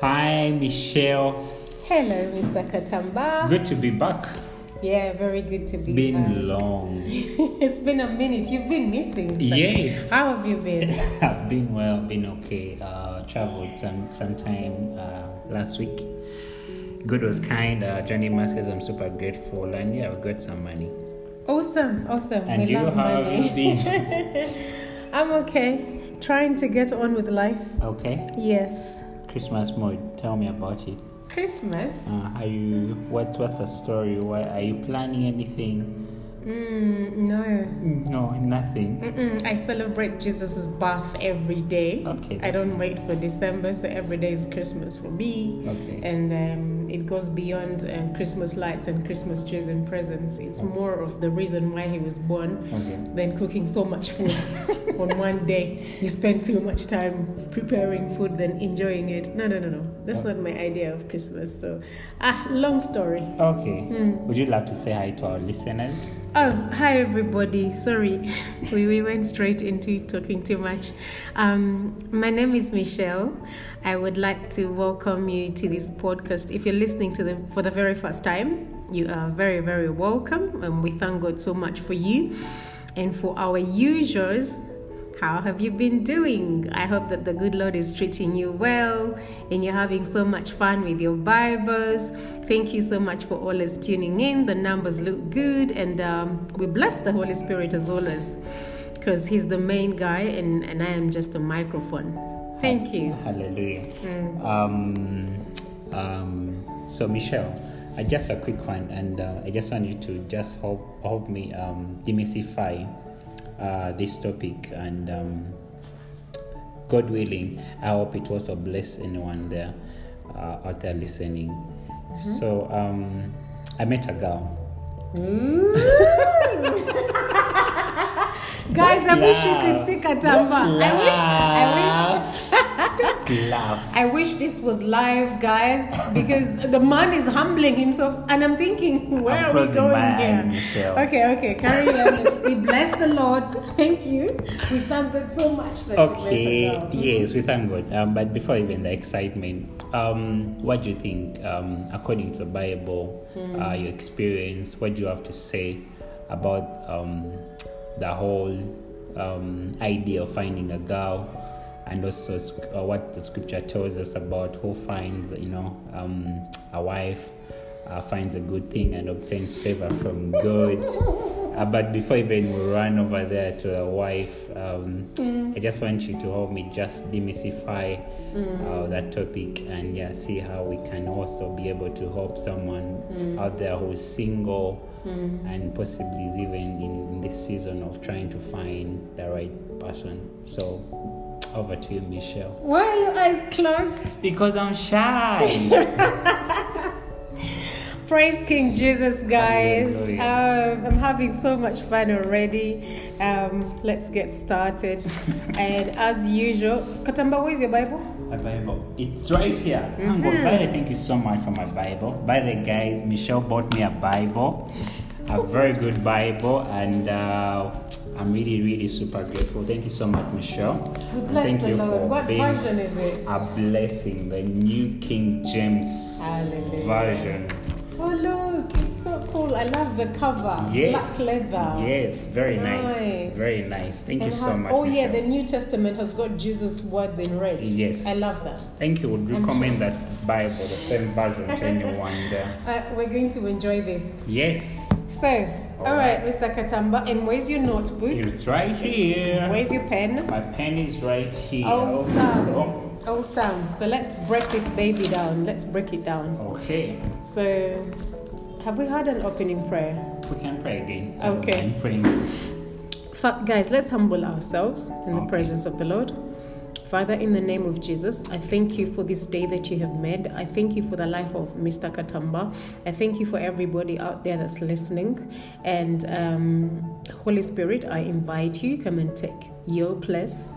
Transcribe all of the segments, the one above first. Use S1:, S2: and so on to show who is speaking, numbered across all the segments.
S1: Hi, Michelle.
S2: Hello, Mr. Katamba.
S1: Good to be back.
S2: Yeah, very good to be It's
S1: Been
S2: back.
S1: long.
S2: it's been a minute. You've been missing.
S1: Yes.
S2: How have you been?
S1: I've been well, been okay. Uh, traveled some sometime uh, last week. Good was kind. Uh, Johnny Ma says I'm super grateful, and yeah, I've got some money.
S2: awesome, awesome.
S1: And
S2: we
S1: you,
S2: love
S1: how have
S2: money.
S1: you been?
S2: I'm okay. Trying to get on with life.
S1: okay.
S2: Yes.
S1: Christmas mode. Tell me about it.
S2: Christmas.
S1: Uh, are you? What? What's the story? Why are you planning anything?
S2: Mm, no.
S1: No, nothing.
S2: Mm-mm. I celebrate Jesus' birth every day.
S1: Okay,
S2: I don't wait for December, so every day is Christmas for me.
S1: Okay.
S2: And um, it goes beyond um, Christmas lights and Christmas trees and presents. It's more of the reason why he was born
S1: Okay.
S2: than cooking so much food on one day. You spend too much time preparing food than enjoying it. No, no, no, no. That's not my idea of Christmas. So, ah, long story.
S1: Okay. Would you love to say hi to our listeners?
S2: Oh, hi everybody. Sorry, we, we went straight into talking too much. Um, my name is Michelle. I would like to welcome you to this podcast. If you're listening to them for the very first time, you are very, very welcome. And we thank God so much for you. And for our users, how have you been doing? I hope that the good Lord is treating you well and you're having so much fun with your Bibles. Thank you so much for always tuning in. The numbers look good, and um, we bless the Holy Spirit as always because He's the main guy and, and I am just a microphone. Thank you.
S1: Hallelujah. Um, um, so Michelle, uh, just a quick one, and uh, I just want you to just help help me um, demystify uh, this topic, and um, God willing, I hope it also bless anyone there uh, out there listening. So um, I met a girl.
S2: Guys, I wish you could see Katamba. I wish, I wish.
S1: Don't.
S2: I wish this was live, guys, because the man is humbling himself, and I'm thinking, where
S1: I'm
S2: are we going here?
S1: Michelle.
S2: Okay, okay, carry on. we bless the Lord. Thank you. We thank God so much that
S1: Okay, yes, we thank God. Um, but before even the excitement, um, what do you think, um, according to the Bible, uh, your experience, what do you have to say about um, the whole um, idea of finding a girl, and also uh, what the scripture tells us about who finds, you know, um, a wife, uh, finds a good thing and obtains favor from God. Uh, but before even we run over there to the wife, um, I just want you to help me just demystify uh, that topic and yeah, see how we can also be able to help someone out there who is single and possibly is even in, in this season of trying to find the right person. So over to you, Michelle.
S2: Why are your eyes closed?
S1: Because I'm shy.
S2: Praise King Jesus, guys.
S1: Hallelujah.
S2: Um, I'm having so much fun already. Um, let's get started. and as usual, Katamba, where's your Bible?
S1: My Bible. It's right here. Thank God. By the way, thank you so much for my Bible. By the guys, Michelle bought me a Bible, a very good Bible, and uh, I'm really, really super grateful. Thank you so much, Michelle.
S2: We bless
S1: thank
S2: the
S1: you
S2: Lord.
S1: for
S2: What
S1: being
S2: version is it?
S1: A blessing, the New King James
S2: Hallelujah.
S1: version.
S2: Oh, look, it's so cool. I love the cover.
S1: Yes.
S2: Black leather.
S1: Yes, very nice.
S2: Nice.
S1: Very nice. Thank
S2: And
S1: you so much.
S2: oh, yeah, the New Testament has got Jesus' words in red.
S1: Yes.
S2: I love that.
S1: Thank you. Would recommend that Bible, the same version to anyone there.
S2: Uh, we're going to enjoy this.
S1: Yes.
S2: So, all right, Mr. Katamba, and where's your notebook?
S1: It's right here.
S2: Where's your pen?
S1: My pen is right here.
S2: Oh, oh, awesome. Awesome. Oh, so let's break this baby down. Let's break it down.
S1: Okay.
S2: So, have we had an opening prayer?
S1: We can pray again.
S2: Okay.
S1: Praying.
S2: Guys, let's humble ourselves in the presence of the Lord. Father, in the name of Jesus, I thank you for this day that you have made. I thank you for the life of Mr. Katamba. I thank you for everybody out there that's listening. And um, Holy Spirit, I invite you, come and take your place.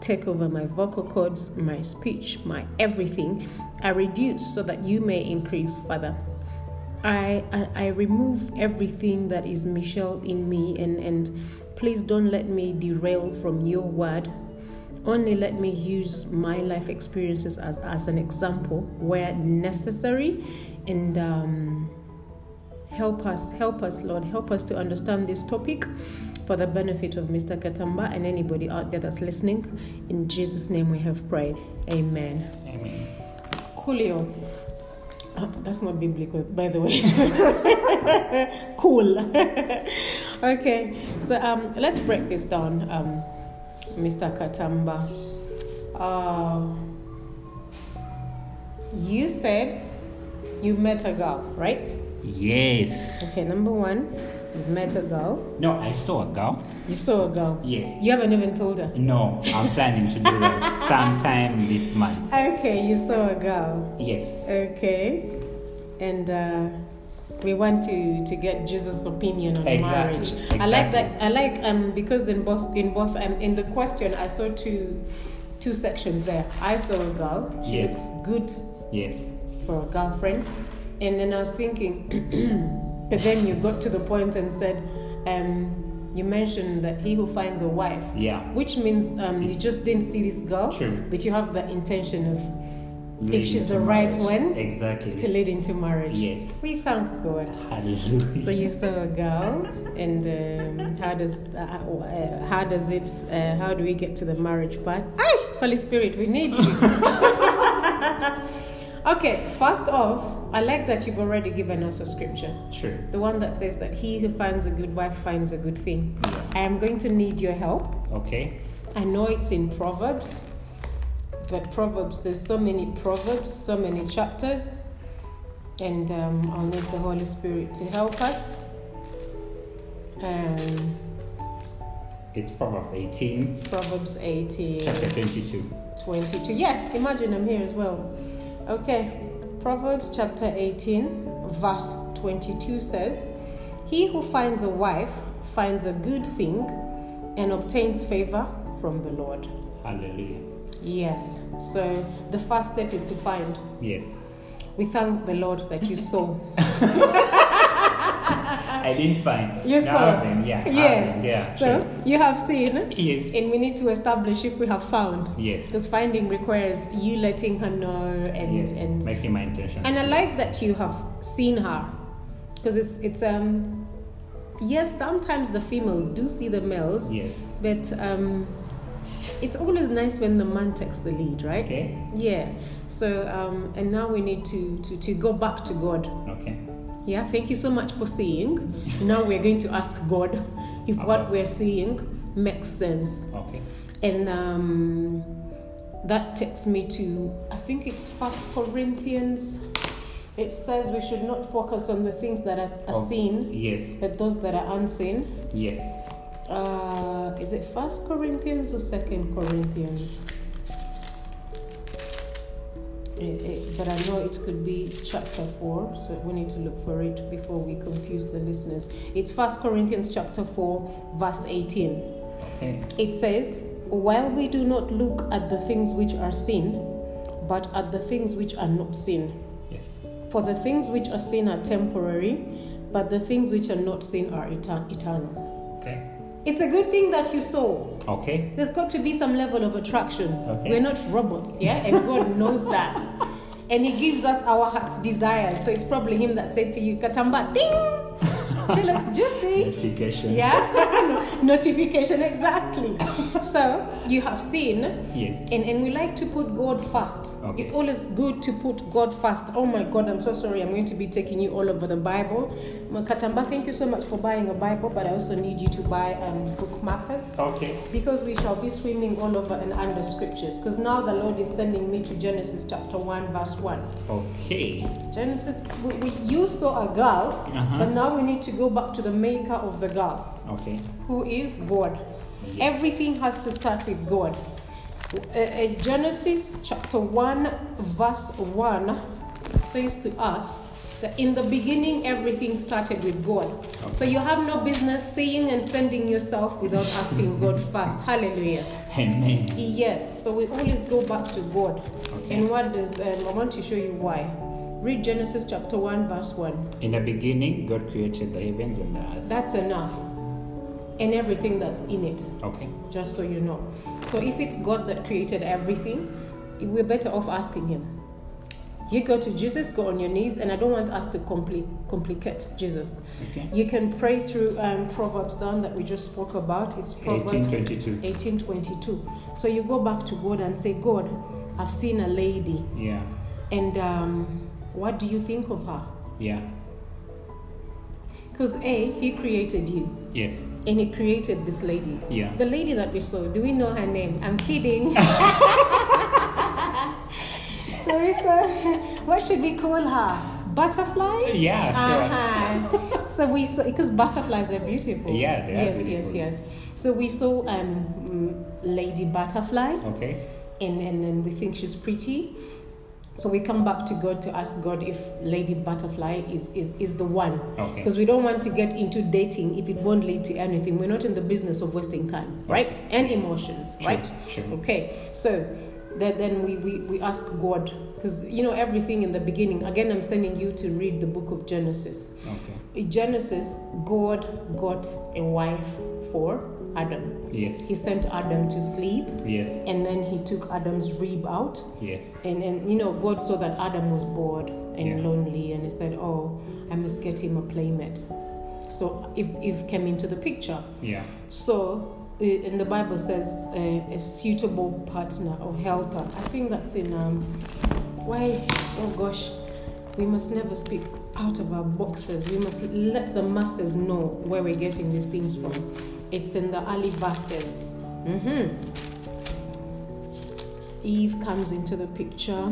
S2: Take over my vocal cords, my speech, my everything. I reduce so that you may increase, Father. I, I I remove everything that is Michelle in me and and please don't let me derail from your word only let me use my life experiences as, as an example where necessary and um, help us, help us, Lord, help us to understand this topic for the benefit of Mr. Katamba and anybody out there that's listening. In Jesus' name we have prayed. Amen.
S1: Amen.
S2: Coolio. Uh, that's not biblical, by the way. cool. okay, so um, let's break this down, um, Mr. Katamba. Uh, you said you met a girl, right?
S1: Yes.
S2: Okay, number one, you've met a girl.
S1: No, I saw a girl.
S2: You saw a girl.
S1: Yes.
S2: You haven't even told her.
S1: No, I'm planning to do that sometime this month.
S2: Okay, you saw a girl.
S1: Yes.
S2: Okay, and uh, we want to to get Jesus' opinion on
S1: Exactly,
S2: marriage. I like that. I like um because in both in both um, in the question I saw two two sections there. I saw a girl. She
S1: Yes.
S2: looks good
S1: Yes.
S2: for a girlfriend, and then I was thinking, but then you got to the point and said, um, you mentioned that he who finds a wife.
S1: Yeah.
S2: Which means um, you just didn't see this girl,
S1: True.
S2: but you have the intention of
S1: Leading
S2: she's the right one,
S1: Exactly.
S2: to lead into marriage.
S1: Yes.
S2: We thank God.
S1: Hallelujah.
S2: So you saw a girl, and um, how does uh, uh, how does it? Uh, how do we get to the marriage part? Holy Spirit, we need you. okay, first off, I like that you've already given us a scripture.
S1: sure
S2: The one that says that he who finds a good wife finds a good thing. I am going to need your help.
S1: Okay.
S2: I know it's in Proverbs, but Proverbs, there's so many Proverbs, so many chapters, and um, I'll need the Holy Spirit to help us. Um,
S1: It's Proverbs 18,
S2: Proverbs 18,
S1: chapter 22.
S2: 22. Yeah, imagine I'm here as well. Okay, Proverbs chapter 18, verse 22 says, He who finds a wife finds a good thing and obtains favor from the Lord.
S1: Hallelujah.
S2: Yes. So the first step is to find.
S1: Yes.
S2: We thank the Lord that you saw.
S1: I didn't find.
S2: You saw.
S1: yeah.
S2: Yes.
S1: Yeah.
S2: So
S1: Sure.
S2: you have seen,
S1: Yes.
S2: and we need to establish if we have found.
S1: Yes.
S2: Because finding requires you letting her know and
S1: Yes.
S2: and
S1: Making my intention.
S2: and I like that you have seen her, because it's it's um yes sometimes the females do see the males,
S1: Yes.
S2: but um it's always nice when the man takes the lead, right?
S1: Okay.
S2: Yeah. So um and now we need to to to go back to God.
S1: Okay.
S2: Yeah, thank you so much for seeing. now we're going to ask God if what we're seeing makes sense.
S1: Okay.
S2: And um, that takes me to, I think it's First Corinthians. It says we should not focus on the things that are, are
S1: Oh.
S2: seen,
S1: Yes.
S2: but those that are unseen.
S1: Yes.
S2: Uh, is it First Corinthians or Second Corinthians? It- it- but I know it could be chapter 4, so we need to look for it before we confuse the listeners. It's First Corinthians chapter 4, verse 18.
S1: Okay.
S2: It says, While we do not look at the things which are seen, but at the things which are not seen.
S1: Yes.
S2: For the things which are seen are temporary, but the things which are not seen are eter- eternal. It's a good thing that you saw.
S1: Okay.
S2: There's got to be some level of attraction.
S1: Okay.
S2: We're not robots, yeah? And God knows that. And He gives us our heart's desires. So it's probably Him that said to you, Katamba, ding! She looks juicy.
S1: Notification.
S2: Yeah? Notification, exactly. So you have seen,
S1: Yes.
S2: and, and we like to put God first.
S1: Okay.
S2: It's always good to put God first. Oh my God, I'm so sorry. I'm going to be taking you all over the Bible. Katamba, thank you so much for buying a Bible, but I also need you to buy um, bookmarkers
S1: Okay.
S2: because we shall be swimming all over and under scriptures. Because now the Lord is sending me to Genesis chapter 1, verse 1.
S1: Okay.
S2: Genesis, we, we, you saw a girl,
S1: Uh-huh.
S2: but now we need to go back to the maker of the girl
S1: Okay.
S2: who is God.
S1: Yes.
S2: Everything has to start with God. Uh, uh, Genesis chapter 1, verse 1 says to us that in the beginning everything started with God. So you have no business saying and sending yourself without asking God first. Hallelujah.
S1: Amen.
S2: Yes, so we always go back to God.
S1: Okay.
S2: And what does, um, I want to show you why. Read Genesis chapter 1, verse 1.
S1: In the beginning, God created the heavens and the earth.
S2: That's enough. and everything that's in it.
S1: Okay.
S2: Just so you know. So if it's God that created everything, we're better off asking Him. You go to Jesus, go on your knees, and I don't want us to compli- complicate Jesus.
S1: Okay.
S2: You can pray through um, Proverbs down that we just spoke about. It's Proverbs
S1: 1822.
S2: 1822. So you go back to God and say, God, I've seen a lady,
S1: Yeah.
S2: and um, what do you think of her?
S1: Yeah.
S2: Because A, He created you,
S1: Yes.
S2: and He created this lady.
S1: Yeah.
S2: The lady that we saw, do we know her name? I'm kidding. so we saw, what should we call her? Butterfly?
S1: Yeah, sure.
S2: Uh-huh. so we saw, because butterflies are beautiful.
S1: Yeah, they are
S2: beautiful. Yes,
S1: yes,
S2: yes. So we saw um, mm, Lady Butterfly,
S1: Okay.
S2: and, and, and we think she's pretty. So we come back to God to ask God if Lady Butterfly is, is, is the one.
S1: Okay.
S2: Because we don't want to get into dating if it won't lead to anything. We're not in the business of wasting time, right? And emotions,
S1: Sure,
S2: right?
S1: sure.
S2: Okay. So that then we, we, we ask God, because you know everything in the beginning. Again, I'm sending you to read the book of Genesis.
S1: Okay.
S2: In Genesis, God got a wife for Adam.
S1: Yes.
S2: He sent Adam to sleep,
S1: Yes.
S2: and then he took Adam's rib out.
S1: Yes.
S2: And, and you know, God saw that Adam was bored and
S1: Yeah.
S2: lonely, and he said, Oh, I must get him a playmate. So Eve, Eve came into the picture.
S1: Yeah.
S2: So, uh, in the Bible says uh, a suitable partner or helper. I think that's in, um, why, oh gosh, we must never speak out of our boxes. We must let the masses know where we're getting these things from. It's in the early verses. hmm Eve comes into the picture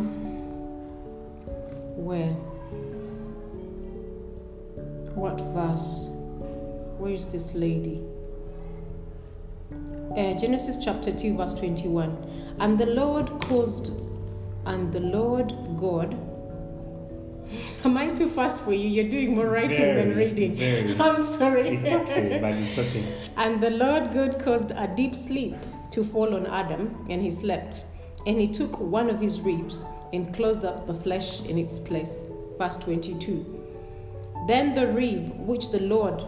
S2: where? What verse? Where is this lady? Uh, Genesis chapter 2, verse 21. And the Lord caused, and the Lord God. Am I too fast for you? You're doing more writing than reading.
S1: very.
S2: I'm sorry.
S1: It's okay, but it's okay.
S2: And the Lord God caused a deep sleep to fall on Adam, and he slept. And he took one of his ribs and closed up the flesh in its place. Verse 22. Then the rib which the Lord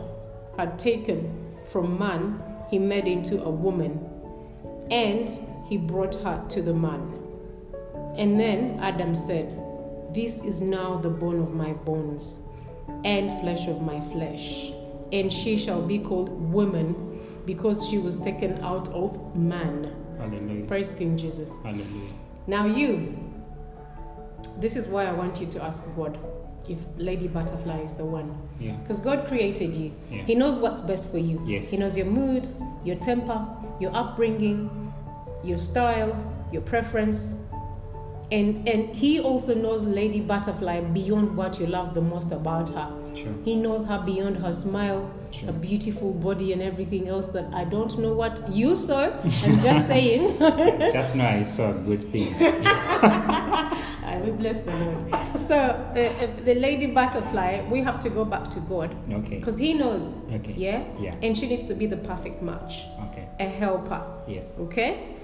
S2: had taken from man, he made into a woman, and he brought her to the man. And then Adam said, This is now the bone of my bones and flesh of my flesh. And she shall be called woman because she was taken out of man.
S1: Hallelujah.
S2: Praise King Jesus.
S1: Hallelujah.
S2: Now, you, this is why I want you to ask God if Lady Butterfly is the one.
S1: Yeah.
S2: Because God created you.
S1: Yeah.
S2: He knows what's best for you.
S1: Yes.
S2: He knows your mood, your temper, your upbringing, your style, your preference. And and he also knows Lady Butterfly beyond what you love the most about her.
S1: Sure.
S2: He knows her beyond her smile,
S1: Sure.
S2: her beautiful body, and everything else that I don't know what you saw. I'm just saying.
S1: Just know I saw a good thing.
S2: I will bless the Lord. So, uh, uh, the lady butterfly, we have to go back to God
S1: Okay.
S2: because He knows.
S1: Okay.
S2: Yeah?
S1: Yeah.
S2: And she needs to be the perfect match,
S1: Okay.
S2: a helper.
S1: Yes.
S2: Okay?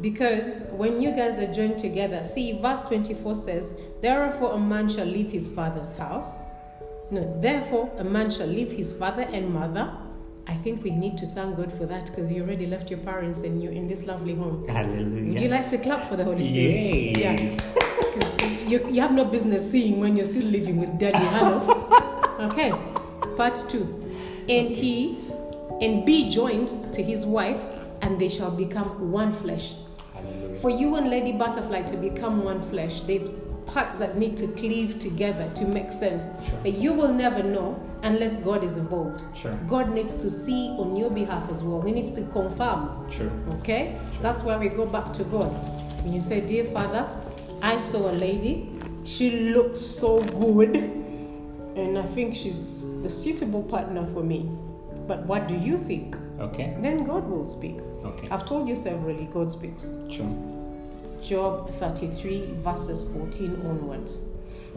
S2: Because when you guys are joined together, see, verse 24 says, Therefore a man shall leave his father's house. No, therefore a man shall leave his father and mother. I think we need to thank God for that because you already left your parents and you're in this lovely home.
S1: Hallelujah.
S2: Would you like to clap for the Holy Spirit?
S1: Yes.
S2: Yeah. you, you have no business seeing when you're still living with daddy. Hello. Okay. Part two. And he and be joined to his wife, and they shall become one flesh. For you and Lady Butterfly to become one flesh, there's parts that need to cleave together to make sense.
S1: Sure.
S2: But you will never know unless God is involved.
S1: Sure.
S2: God needs to see on your behalf as well. He needs to confirm.
S1: Sure.
S2: Okay? That's why we go back to God. When you say, Dear Father, I saw a lady, she looks so good, and I think she's the suitable partner for me. But what do you think?
S1: Okay.
S2: Then God will speak.
S1: Okay.
S2: I've told you severally, God speaks.
S1: Sure.
S2: Job 33, verses 14 onwards.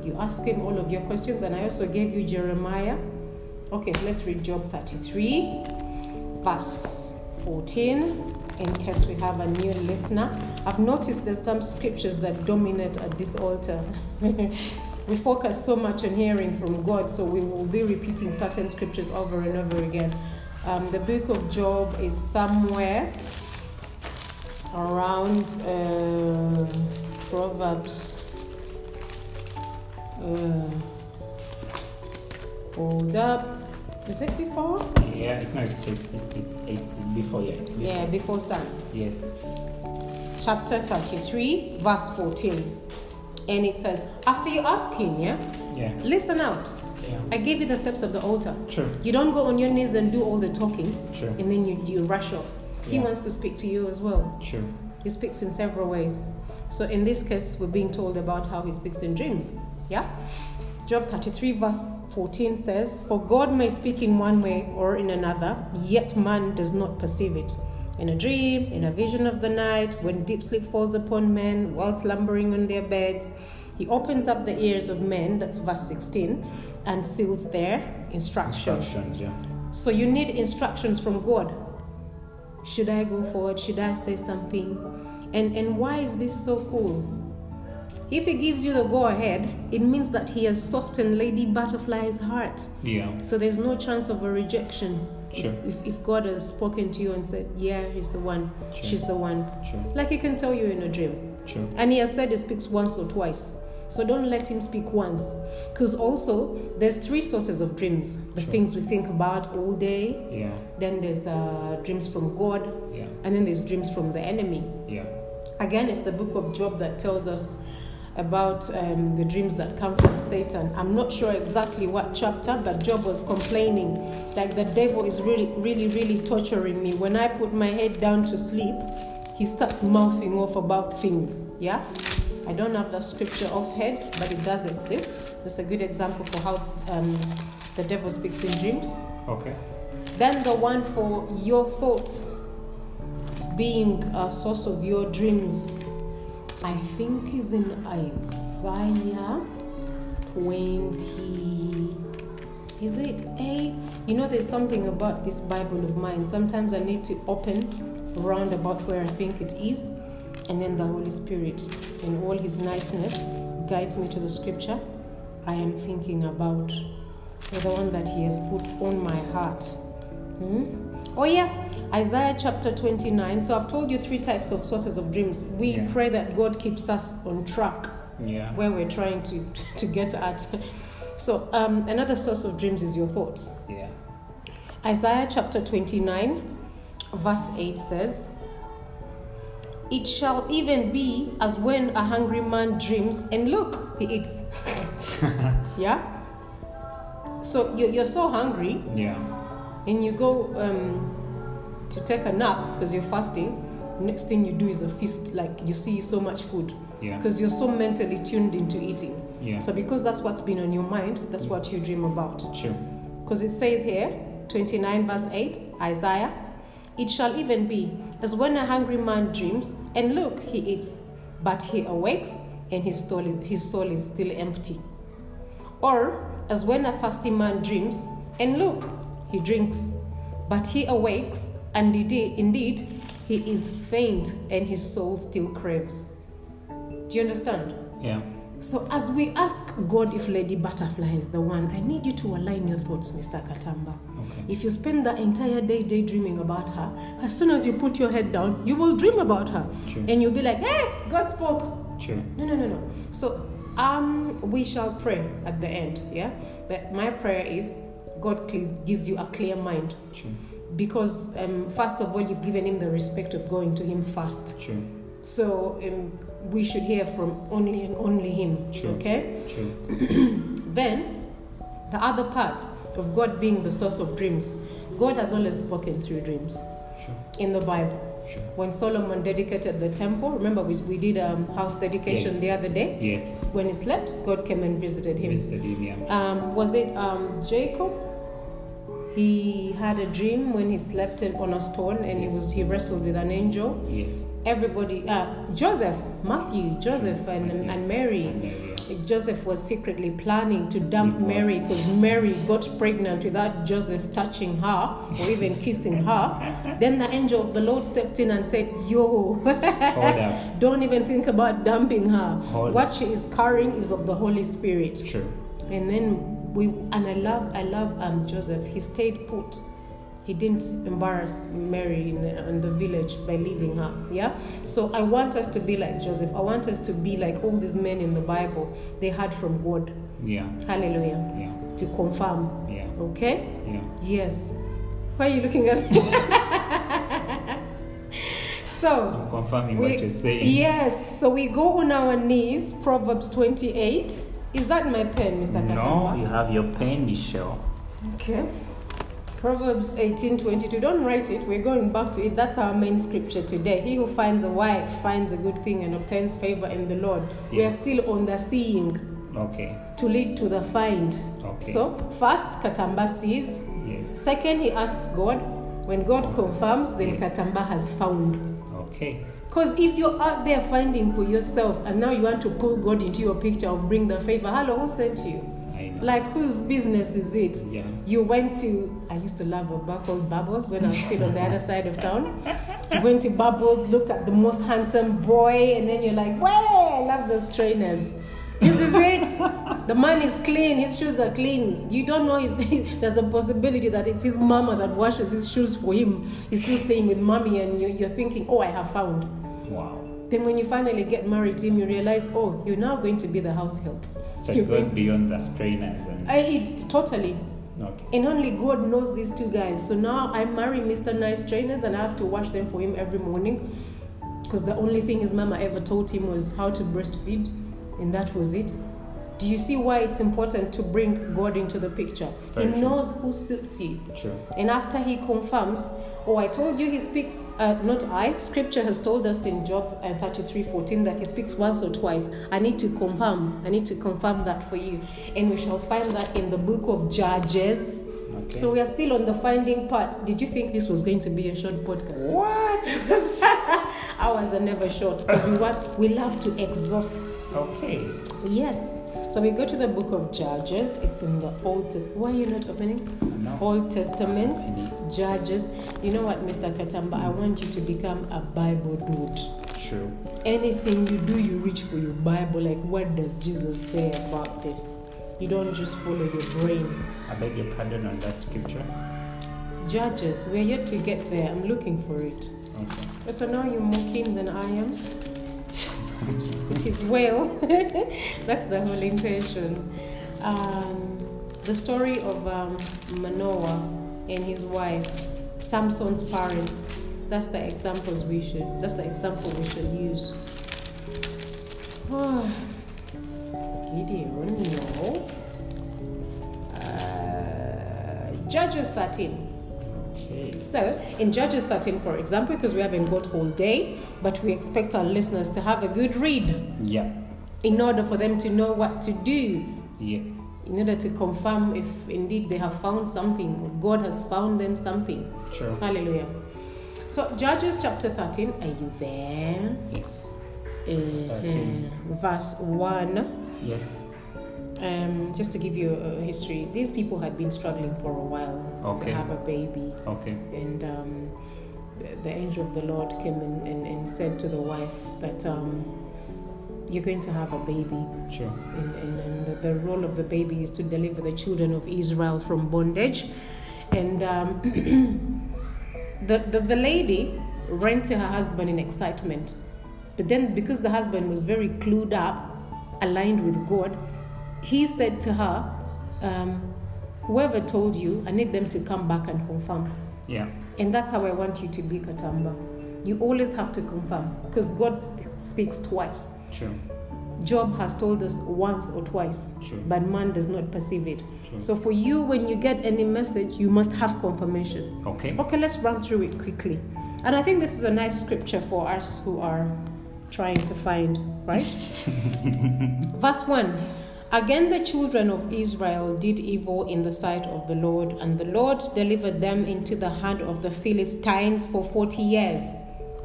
S2: You ask him all of your questions, and I also gave you Jeremiah. Okay, let's read Job 33, verse 14, in case we have a new listener. I've noticed there's some scriptures that dominate at this altar. we focus so much on hearing from God, so we will be repeating certain scriptures over and over again. Um, the book of Job is somewhere around uh, Proverbs. Uh, hold up. Is it before?
S1: Yeah, no, it's, it's, it's, it's, before, yeah. Before.
S2: Yeah, before Psalms.
S1: Yes.
S2: Chapter 33, verse 14. And it says, After you ask him, yeah,
S1: Yeah.
S2: listen out.
S1: Yeah.
S2: I gave you the steps of the altar.
S1: True.
S2: You don't go on your knees and do all the talking,
S1: True.
S2: and then you, you rush off. He
S1: Yeah.
S2: wants to speak to you as well.
S1: True.
S2: He speaks in several ways. So in this case, we're being told about how he speaks in dreams. Yeah? Job 33, verse 14 says, For God may speak in one way or in another, yet man does not perceive it. In a dream, in a vision of the night, when deep sleep falls upon men while slumbering on their beds, he opens up the ears of men, that's verse 16, and seals their instruction.
S1: Instructions, yeah.
S2: So you need instructions from God. Should I go forward? Should I say something? And and why is this so cool? If he gives you the go ahead, it means that he has softened Lady Butterfly's heart.
S1: Yeah.
S2: So there's no chance of a rejection. If-
S1: Sure.
S2: If, if, God has spoken to you and said, Yeah, he's the one,
S1: Sure.
S2: she's the one.
S1: True.
S2: Like he can tell you in a dream.
S1: True.
S2: And he has said he speaks once or twice. So don't let him speak once. Because also, there's three sources of dreams the
S1: Sure.
S2: things we think about all day,
S1: Yeah.
S2: then there's uh, dreams from God,
S1: Yeah.
S2: and then there's dreams from the enemy.
S1: Yeah.
S2: Again, it's the book of Job that tells us about um, the dreams that come from Satan. I'm not sure exactly what chapter, but Job was complaining like the devil is really, really, really torturing me. When I put my head down to sleep, he starts mouthing off about things. Yeah? I don't have the scripture off head, but it does exist. That's a good example for how um, the devil speaks in dreams.
S1: Okay.
S2: Then the one for your thoughts being a source of your dreams, I think is in Isaiah 20. Is it 8? You know, there's something about this Bible of mine. Sometimes I need to open around about where I think it is, and then the Holy Spirit, in all His niceness, guides me to the scripture I am thinking about the one that He has put on my heart. Hmm? Oh, yeah, Isaiah chapter 29. So I've told you three types of sources of dreams. We
S1: Yeah.
S2: pray that God keeps us on track
S1: Yeah.
S2: where we're trying to, to get at. So, um, another source of dreams is your thoughts.
S1: Yeah.
S2: Isaiah chapter 29, verse 8 says, It shall even be as when a hungry man dreams, and look, he eats. yeah? So you- you're so hungry,
S1: Yeah.
S2: and you go um, to take a nap because you're fasting. Next thing you do is a feast, like you see so much food
S1: Yeah.
S2: because you're so mentally tuned into eating.
S1: Yeah.
S2: So, because that's what's been on your mind, that's what you dream about.
S1: True.
S2: Because it says here, 29 verse 8, Isaiah, it shall even be as when a hungry man dreams, and look, he eats, but he awakes, and his soul, his soul is still empty. Or as when a thirsty man dreams, and look, he drinks, but he awakes, and indeed, indeed he is faint, and his soul still craves. Do you understand?
S1: Yeah.
S2: So, as we ask God if Lady Butterfly is the one, I need you to align your thoughts, Mr. Katamba. If you spend the entire day daydreaming about her, as soon as you put your head down, you will dream about her.
S1: True.
S2: And you'll be like, hey, God spoke.
S1: True.
S2: No, no, no, no. So, um, we shall pray at the end, yeah? But my prayer is God gives, gives you a clear mind.
S1: True.
S2: Because, um, first of all, you've given him the respect of going to him first.
S1: True.
S2: So, um, we should hear from only and only him,
S1: True.
S2: okay?
S1: True.
S2: Then, the other part of God being the source of dreams, God has always spoken through dreams
S1: Sure.
S2: in the Bible.
S1: Sure.
S2: When Solomon dedicated the temple, remember we, we did a house dedication
S1: Yes.
S2: the other day?
S1: Yes.
S2: When he slept, God came and visited him.
S1: Visited him, yeah.
S2: Um, was it um, Jacob? He had a dream when he slept on a stone and he was he wrestled with an angel.
S1: Yes.
S2: Everybody, uh, Joseph, Matthew, Joseph, and, and Mary.
S1: And Mary, yeah.
S2: Joseph was secretly planning to dump Mary because Mary got pregnant without Joseph touching her or even kissing her. Then the angel of the Lord stepped in and said, Yo, don't even think about dumping her.
S1: Hold
S2: what she is carrying is of the Holy Spirit.
S1: True.
S2: And then we, and I love, I love um, Joseph. He stayed put he didn't embarrass Mary in the, in the village by leaving her. Yeah? So I want us to be like Joseph. I want us to be like all these men in the Bible. They heard from God.
S1: Yeah.
S2: Hallelujah.
S1: Yeah.
S2: To confirm.
S1: Yeah.
S2: Okay?
S1: Yeah.
S2: Yes. Why are you looking at me? so,
S1: I'm confirming
S2: we,
S1: what you're saying.
S2: yes, so we go on our knees, Proverbs 28. Is that my pen, Mr.
S1: No,
S2: Katamba?
S1: you have your pen, Michelle.
S2: Okay. Proverbs 18 22. Don't write it. We're going back to it. That's our main scripture today. He who finds a wife finds a good thing and obtains favor in the Lord. We are still on the seeing
S1: Okay.
S2: to lead to the find.
S1: Okay.
S2: So, first, Katamba sees.
S1: Yes.
S2: Second, he asks God. When God confirms, then
S1: Yeah.
S2: Katamba has found.
S1: Okay.
S2: Because if you're out there finding for yourself and now you want to pull God into your picture of bring the favor, hello, who sent you? Like whose business is it?
S1: Yeah.
S2: You went to, I used to love a bar called Bubbles when I was still on the other side of town. You went to Bubbles, looked at the most handsome boy, and then you're like, way, I love those trainers. This is it. The man is clean, his shoes are clean. You don't know his, there's a possibility that it's his mama that washes his shoes for him. He's still staying with mommy, and you're, you're thinking, oh, I have found.
S1: Wow.
S2: Then when you finally get married to him, you realize, oh, you're now going to be the house help.
S1: So
S2: You're
S1: it goes
S2: going-
S1: beyond the strainers and
S2: I, it, totally.
S1: okay.
S2: And only God knows these two guys. So now I marry Mr. Nice Trainers and I have to wash them for him every morning. Because the only thing his mama ever taught him was how to breastfeed. And that was it. Do you see why it's important to bring God into the picture?
S1: Very
S2: he
S1: true.
S2: knows who suits you.
S1: True.
S2: And after he confirms, oh, I told you he speaks, uh, not I, scripture has told us in Job uh, 33 14 that he speaks once or twice. I need to confirm, I need to confirm that for you. And we shall find that in the book of Judges.
S1: Okay.
S2: So we are still on the finding part. Did you think this was going to be a short podcast?
S1: what?
S2: Ours are never short because we want we love to exhaust.
S1: okay.
S2: Yes. So we go to the book of Judges. It's in the Old Testament. Why are you not opening?
S1: No.
S2: Old Testament,
S1: Mhm.
S2: Judges. You know what, Mr. Katamba? I want you to become a Bible dude.
S1: True.
S2: Anything you do, you reach for your Bible. Like, what does Jesus say about this? You don't just follow your brain.
S1: I beg your pardon on that scripture.
S2: Judges, we're yet to get there. I'm looking for it.
S1: Okay.
S2: So now you're more keen than I am. It is well. That's the whole intention. Um, the story of um, Manoah and his wife, Samson's parents. That's the examples we should. That's the example we should use. Gideon, no. Uh, Judges 13. So, in Judges 13, for example, because we haven't got all day, but we expect our listeners to have a good read
S1: Yeah.
S2: in order for them to know what to do,
S1: Yeah.
S2: in order to confirm if indeed they have found something, or God has found them something.
S1: True.
S2: Hallelujah. So, Judges chapter 13, are you there?
S1: Yes.
S2: Uh,
S1: 13.
S2: verse 1.
S1: Yes.
S2: Um, just to give you a history, these people had been struggling for a while
S1: Okay.
S2: to have a baby.
S1: Okay.
S2: and um, the, the angel of the Lord came and, and, and said to the wife that um, you're going to have a baby,
S1: True.
S2: and, and, and the, the role of the baby is to deliver the children of Israel from bondage. And um, the, the, the lady ran to her husband in excitement, but then because the husband was very clued up, aligned with God, he said to her, um, Whoever told you, I need them to come back and confirm.
S1: Yeah.
S2: And that's how I want you to be, Katamba. You always have to confirm because God sp- speaks twice.
S1: True.
S2: Job has told us once or twice,
S1: True.
S2: but man does not perceive it.
S1: True.
S2: So for you, when you get any message, you must have confirmation.
S1: Okay.
S2: Okay, let's run through it quickly. And I think this is a nice scripture for us who are trying to find, right? Verse 1 Again, the children of Israel did evil in the sight of the Lord, and the Lord delivered them into the hand of the Philistines for 40 years.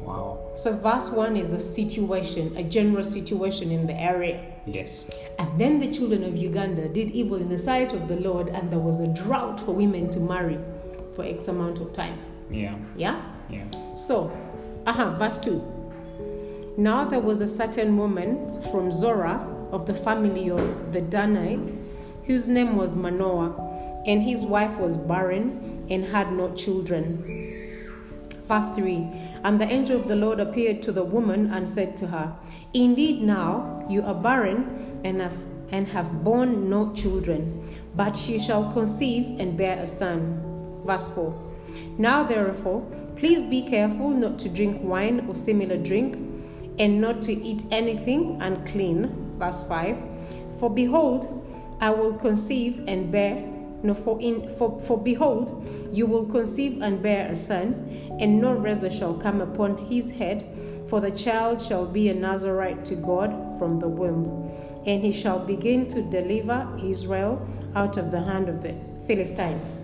S1: Wow.
S2: So, verse 1 is a situation, a general situation in the area.
S1: Yes.
S2: And then the children of Uganda did evil in the sight of the Lord, and there was a drought for women to marry for X amount of time.
S1: Yeah.
S2: Yeah?
S1: Yeah.
S2: So, aha, verse 2. Now there was a certain woman from Zorah of the family of the Danites, whose name was Manoah, and his wife was barren, and had no children. Verse 3 And the angel of the Lord appeared to the woman and said to her, Indeed, now you are barren and have, and have borne no children, but she shall conceive and bear a son. Verse 4 Now therefore, please be careful not to drink wine or similar drink, and not to eat anything unclean. Verse 5 For behold, I will conceive and bear no, for, in, for, for behold, you will conceive and bear a son, and no razor shall come upon his head, for the child shall be a Nazarite to God from the womb. And he shall begin to deliver Israel out of the hand of the Philistines.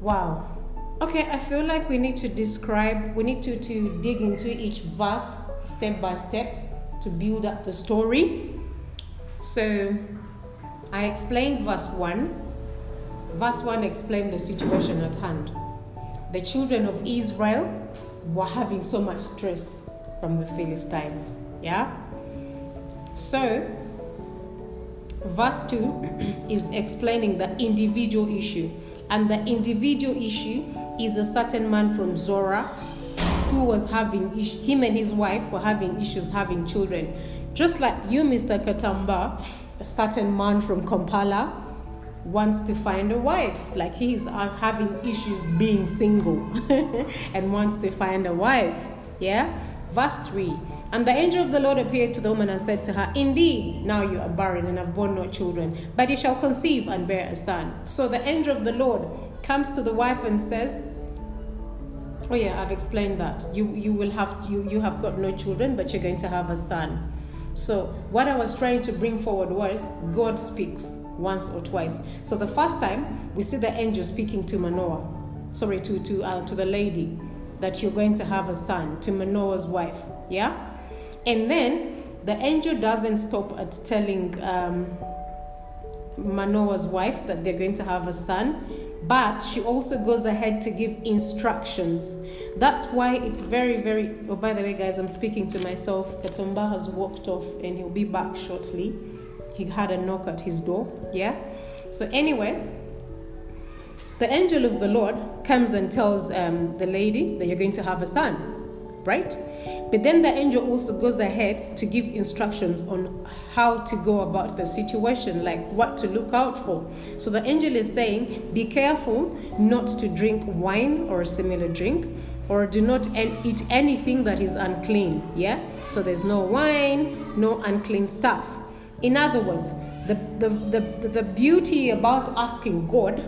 S2: Wow. Okay, I feel like we need to describe, we need to, to dig into each verse step by step to build up the story. So, I explained verse 1. Verse 1 explained the situation at hand. The children of Israel were having so much stress from the Philistines. Yeah? So, verse 2 is explaining the individual issue. And the individual issue is a certain man from Zorah who was having, him and his wife were having issues having children. Just like you, Mr. Katamba, a certain man from Kampala wants to find a wife. Like he's uh, having issues being single and wants to find a wife. Yeah? Verse 3 And the angel of the Lord appeared to the woman and said to her, Indeed, now you are barren and have borne no children, but you shall conceive and bear a son. So the angel of the Lord comes to the wife and says, Oh yeah, I've explained that. You you will have you you have got no children, but you're going to have a son. So, what I was trying to bring forward was God speaks once or twice. So, the first time we see the angel speaking to Manoah, sorry, to, to, uh, to the lady that you're going to have a son, to Manoah's wife. Yeah? And then the angel doesn't stop at telling um, Manoah's wife that they're going to have a son but she also goes ahead to give instructions. That's why it's very, very. Oh, by the way, guys, I'm speaking to myself. Katamba has walked off and he'll be back shortly. He had a knock at his door. Yeah? So, anyway, the angel of the Lord comes and tells um, the lady that you're going to have a son right? But then the angel also goes ahead to give instructions on how to go about the situation, like what to look out for. So the angel is saying, Be careful not to drink wine or similar drink, or do not eat anything that is unclean. Yeah? So there's no wine, no unclean stuff. In other words, the, the, the, the beauty about asking God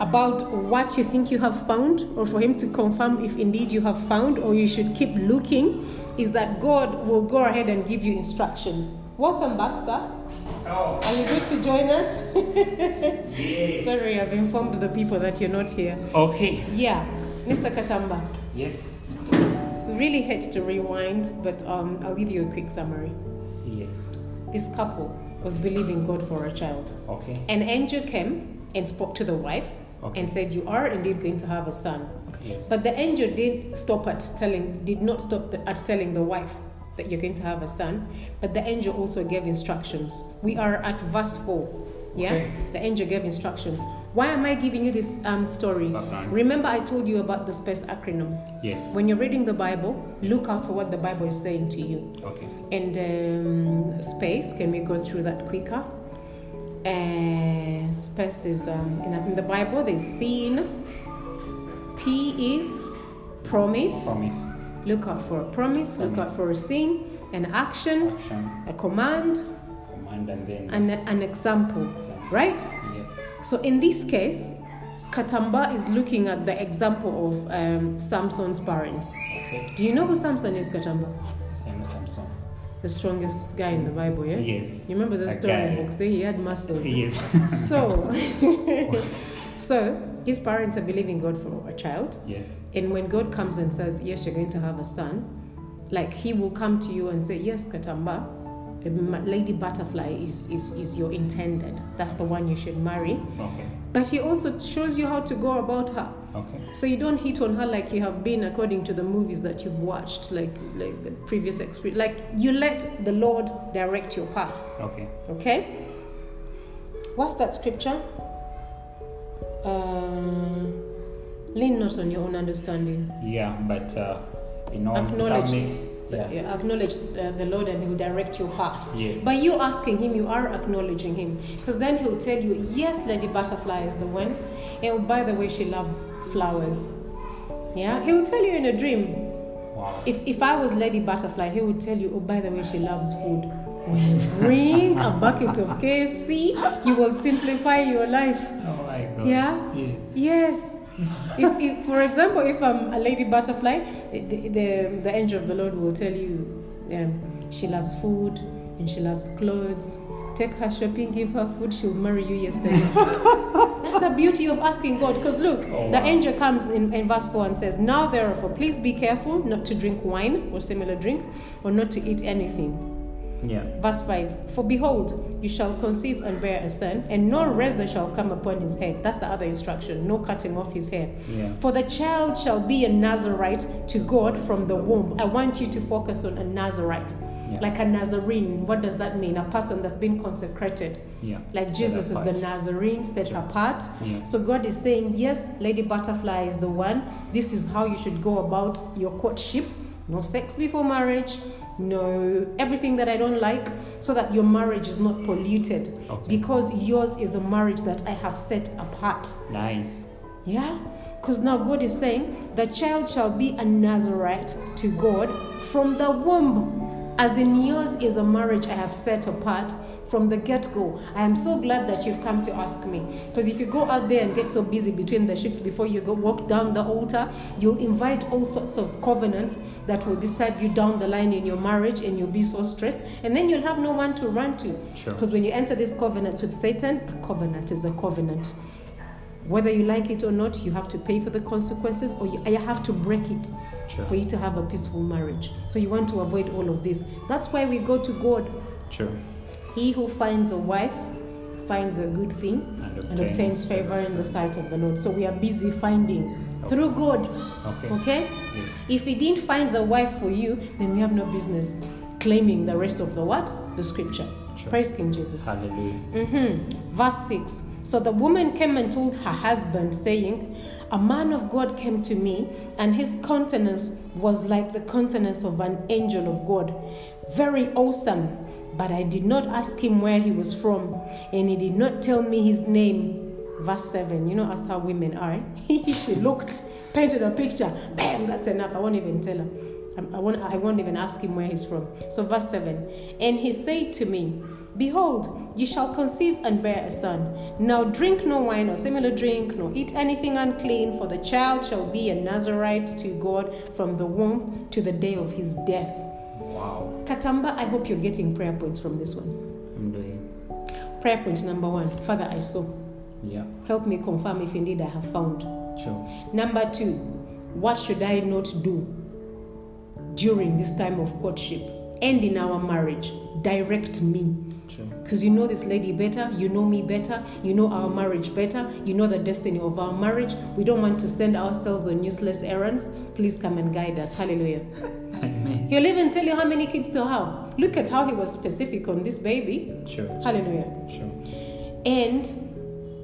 S2: about what you think you have found, or for Him to confirm if indeed you have found, or you should keep looking, is that God will go ahead and give you instructions. Welcome back, sir.
S1: Oh.
S2: Are you good to join us?
S1: Yes.
S2: Sorry, I've informed the people that you're not here.
S1: Okay.
S2: Yeah, Mr. Katamba.
S1: Yes.
S2: We really hate to rewind, but um, I'll give you a quick summary.
S1: Yes.
S2: This couple was believing God for a child.
S1: Okay.
S2: An angel came and spoke to the wife
S1: Okay.
S2: and said, "You are indeed going to have a son."
S1: Yes.
S2: But the angel didn't stop at telling, did not stop the, at telling the wife that you're going to have a son. But the angel also gave instructions. We are at verse four. Yeah,
S1: Okay.
S2: the angel gave instructions. Why am I giving you this um, story? Remember, I told you about the space acronym.
S1: Yes.
S2: When you're reading the Bible, look out for what the Bible is saying to you.
S1: Okay.
S2: And um, space, can we go through that quicker? Uh, space is um, in, in the Bible, there's seen. P is promise.
S1: Promise.
S2: Look out for a promise, look out for a scene, an action,
S1: Action.
S2: a command,
S1: Command and then.
S2: and a- an example.
S1: Example.
S2: Right?
S1: Yeah.
S2: So in this case, Katamba is looking at the example of um, Samson's parents.
S1: Okay.
S2: Do you know who Samson is, Katamba? The strongest guy in the Bible, yeah?
S1: Yes.
S2: You remember the
S1: That
S2: storybooks?
S1: guy.
S2: He had muscles.
S1: Yes.
S2: So, so his parents are believing God for a child,
S1: yes.
S2: and when God comes and says, "Yes, you're going to have a son," like He will come to you and say, "Yes, Katamba, um, Lady Butterfly is, is is your intended. That's the one you should marry."
S1: Okay.
S2: But He also shows you how to go about her.
S1: Okay.
S2: So you don't hit on her like you have been according to the movies that you've watched, like like the previous experience. Like you let the Lord direct your path.
S1: Okay.
S2: Okay? What's that scripture? Uh, lean not on your own understanding.
S1: Yeah, but uh, you know,
S2: Acknowledge.
S1: submit.
S2: Yeah. Acknowledge uh, the Lord and He'll direct your path.
S1: Yes.
S2: By you asking Him, you are acknowledging Him. Because then He'll tell you, yes, Lady Butterfly is the one. And by the way, she loves flowers. Yeah? He will tell you in a dream.
S1: Wow.
S2: If, if I was Lady Butterfly, He would tell you, oh, by the way, she loves food. When you bring a bucket of KFC, you will simplify your life.
S1: Oh my God.
S2: Yeah?
S1: Yeah.
S2: Yes. If, if, for example, if I'm a lady butterfly, the, the, the angel of the Lord will tell you um, she loves food and she loves clothes. Take her shopping, give her food, she'll marry you yesterday. That's the beauty of asking God. Because look,
S1: Oh,
S2: the angel comes in, in verse 4 and says, Now therefore, please be careful not to drink wine or similar drink, or not to eat anything.
S1: Yeah.
S2: Verse 5 For behold, you shall conceive and bear a son, and no razor shall come upon his head. That's the other instruction no cutting off his hair.
S1: Yeah.
S2: For the child shall be a Nazarite to God from the womb. I want you to focus on a Nazarite.
S1: Yeah.
S2: Like a Nazarene, what does that mean? A person that's been consecrated.
S1: Yeah.
S2: Like
S1: Set
S2: Jesus is the. Nazarene set apart.
S1: Yeah.
S2: So God is saying, Yes, Lady Butterfly is the one. This is how you should go about your courtship. No sex before marriage, no everything that I don't like, so that your marriage is not polluted.
S1: Okay.
S2: Because yours is a marriage that I have set apart.
S1: Nice.
S2: Yeah? Because now God is saying, the child shall be a Nazarite to God from the womb. As in yours is a marriage I have set apart from the get go. I am so glad that you've come to ask me. Because if you go out there and get so busy between the ships before you go walk down the altar, you'll invite all sorts of covenants that will disturb you down the line in your marriage and you'll be so stressed. And then you'll have no one to run to.
S1: Sure.
S2: Because when you enter this covenant with Satan, a covenant is a covenant. Whether you like it or not, you have to pay for the consequences or you, you have to break it
S1: Sure.
S2: for you to have a peaceful marriage. So you want to avoid all of this. That's why we go to God.
S1: True.
S2: He who finds a wife finds a good thing
S1: And
S2: and
S1: obtains
S2: obtains favor in the sight of the Lord. So we are busy finding through God.
S1: Okay.
S2: Okay?
S1: Yes.
S2: If he didn't find the wife for you, then we have no business claiming the rest of the what? The scripture.
S1: Sure.
S2: Praise King Jesus.
S1: Hallelujah.
S2: hmm Verse 6. So the woman came and told her husband, saying, A man of God came to me, and his countenance was like the countenance of an angel of God, very awesome. But I did not ask him where he was from, and he did not tell me his name. Verse 7. You know, as how women are. Eh? she looked, painted a picture. Bam, that's enough. I won't even tell her. I, won't, I won't even ask him where he's from. So, verse 7 And he said to me, Behold, you shall conceive and bear a son. Now drink no wine or similar drink, nor eat anything unclean, for the child shall be a Nazarite to God from the womb to the day of his death.
S1: Wow.
S2: Katamba, I hope you're getting prayer points from this one.
S1: I'm doing.
S2: Prayer point number one Father, I saw.
S1: Yeah.
S2: Help me confirm if indeed I have found.
S1: True.
S2: Number two, what should I not do during this time of courtship and in our marriage? Direct me. Because you know this lady better, you know me better, you know our marriage better, you know the destiny of our marriage. We don't want to send ourselves on useless errands. Please come and guide us. Hallelujah.
S1: Amen.
S2: He'll even tell you how many kids to have. Look at how he was specific on this baby.
S1: Sure.
S2: Hallelujah.
S1: Sure.
S2: And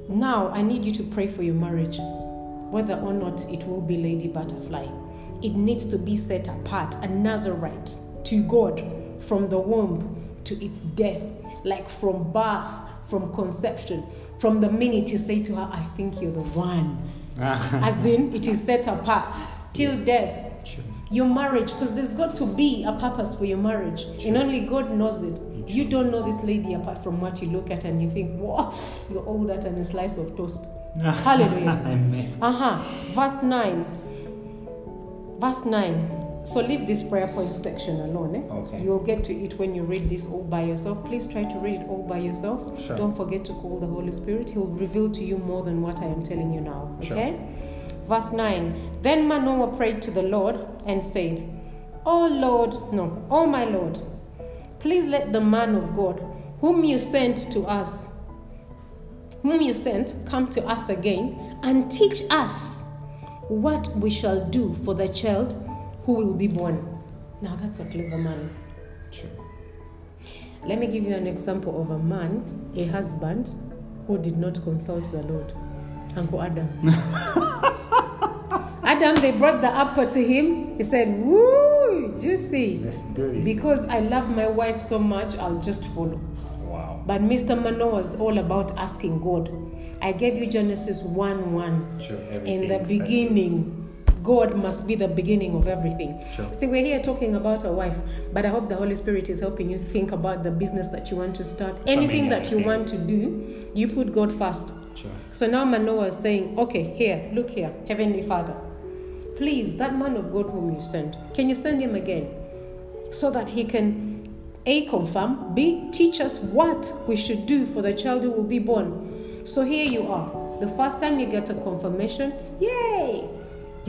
S2: now I need you to pray for your marriage, whether or not it will be Lady Butterfly. It needs to be set apart, a Nazarite to God from the womb to its death, like from birth, from conception, from the minute you say to her, I think you're the one. As in, it is set apart till death.
S1: True.
S2: Your marriage, because there's got to be a purpose for your marriage, and only God knows it. You don't know this lady apart from what you look at and you think, wow, you're all that and a slice of toast. Hallelujah.
S1: Amen.
S2: Uh huh. Verse 9. Verse 9. So leave this prayer point section alone. Eh?
S1: Okay.
S2: You'll get to it when you read this all by yourself. Please try to read it all by yourself.
S1: Sure.
S2: Don't forget to call the Holy Spirit. He'll reveal to you more than what I am telling you now.
S1: Sure.
S2: Okay? Verse 9. Then Manoah prayed to the Lord and said, Oh Lord, no, oh my Lord, please let the man of God whom you sent to us whom you sent come to us again and teach us what we shall do for the child who will be born. Now that's a clever man.
S1: True.
S2: Let me give you an example of a man, a husband, who did not consult the Lord. Uncle Adam. Adam, they brought the apple to him. He said, Woo, juicy.
S1: Let's do this.
S2: Because I love my wife so much, I'll just follow.
S1: wow.
S2: But Mr. Manoah was all about asking God. I gave you Genesis 1 1.
S1: Sure.
S2: In the beginning, God must be the beginning of everything.
S1: Sure.
S2: See, we're here talking about a wife, but I hope the Holy Spirit is helping you think about the business that you want to start. Anything that you want to do, you put God first.
S1: Sure.
S2: So now Manoah is saying, okay, here, look here, Heavenly Father, please, that man of God whom you sent, can you send him again? So that he can A, confirm, B, teach us what we should do for the child who will be born. So here you are. The first time you get a confirmation, yay!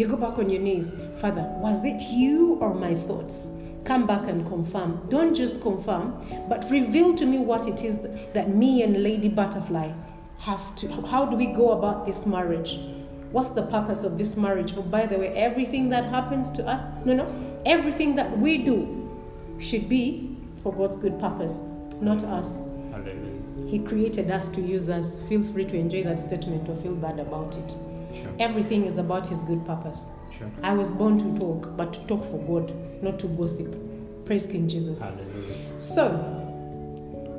S2: You go back on your knees. Father, was it you or my thoughts? Come back and confirm. Don't just confirm, but reveal to me what it is that me and Lady Butterfly have to. How do we go about this marriage? What's the purpose of this marriage? Oh, by the way, everything that happens to us, no, no, everything that we do should be for God's good purpose, not us.
S1: Hallelujah.
S2: He created us to use us. Feel free to enjoy that statement or feel bad about it.
S1: Sure.
S2: Everything is about His good purpose.
S1: Sure.
S2: I was born to talk, but to talk for God, not to gossip. Praise King Jesus.
S1: Hallelujah.
S2: So,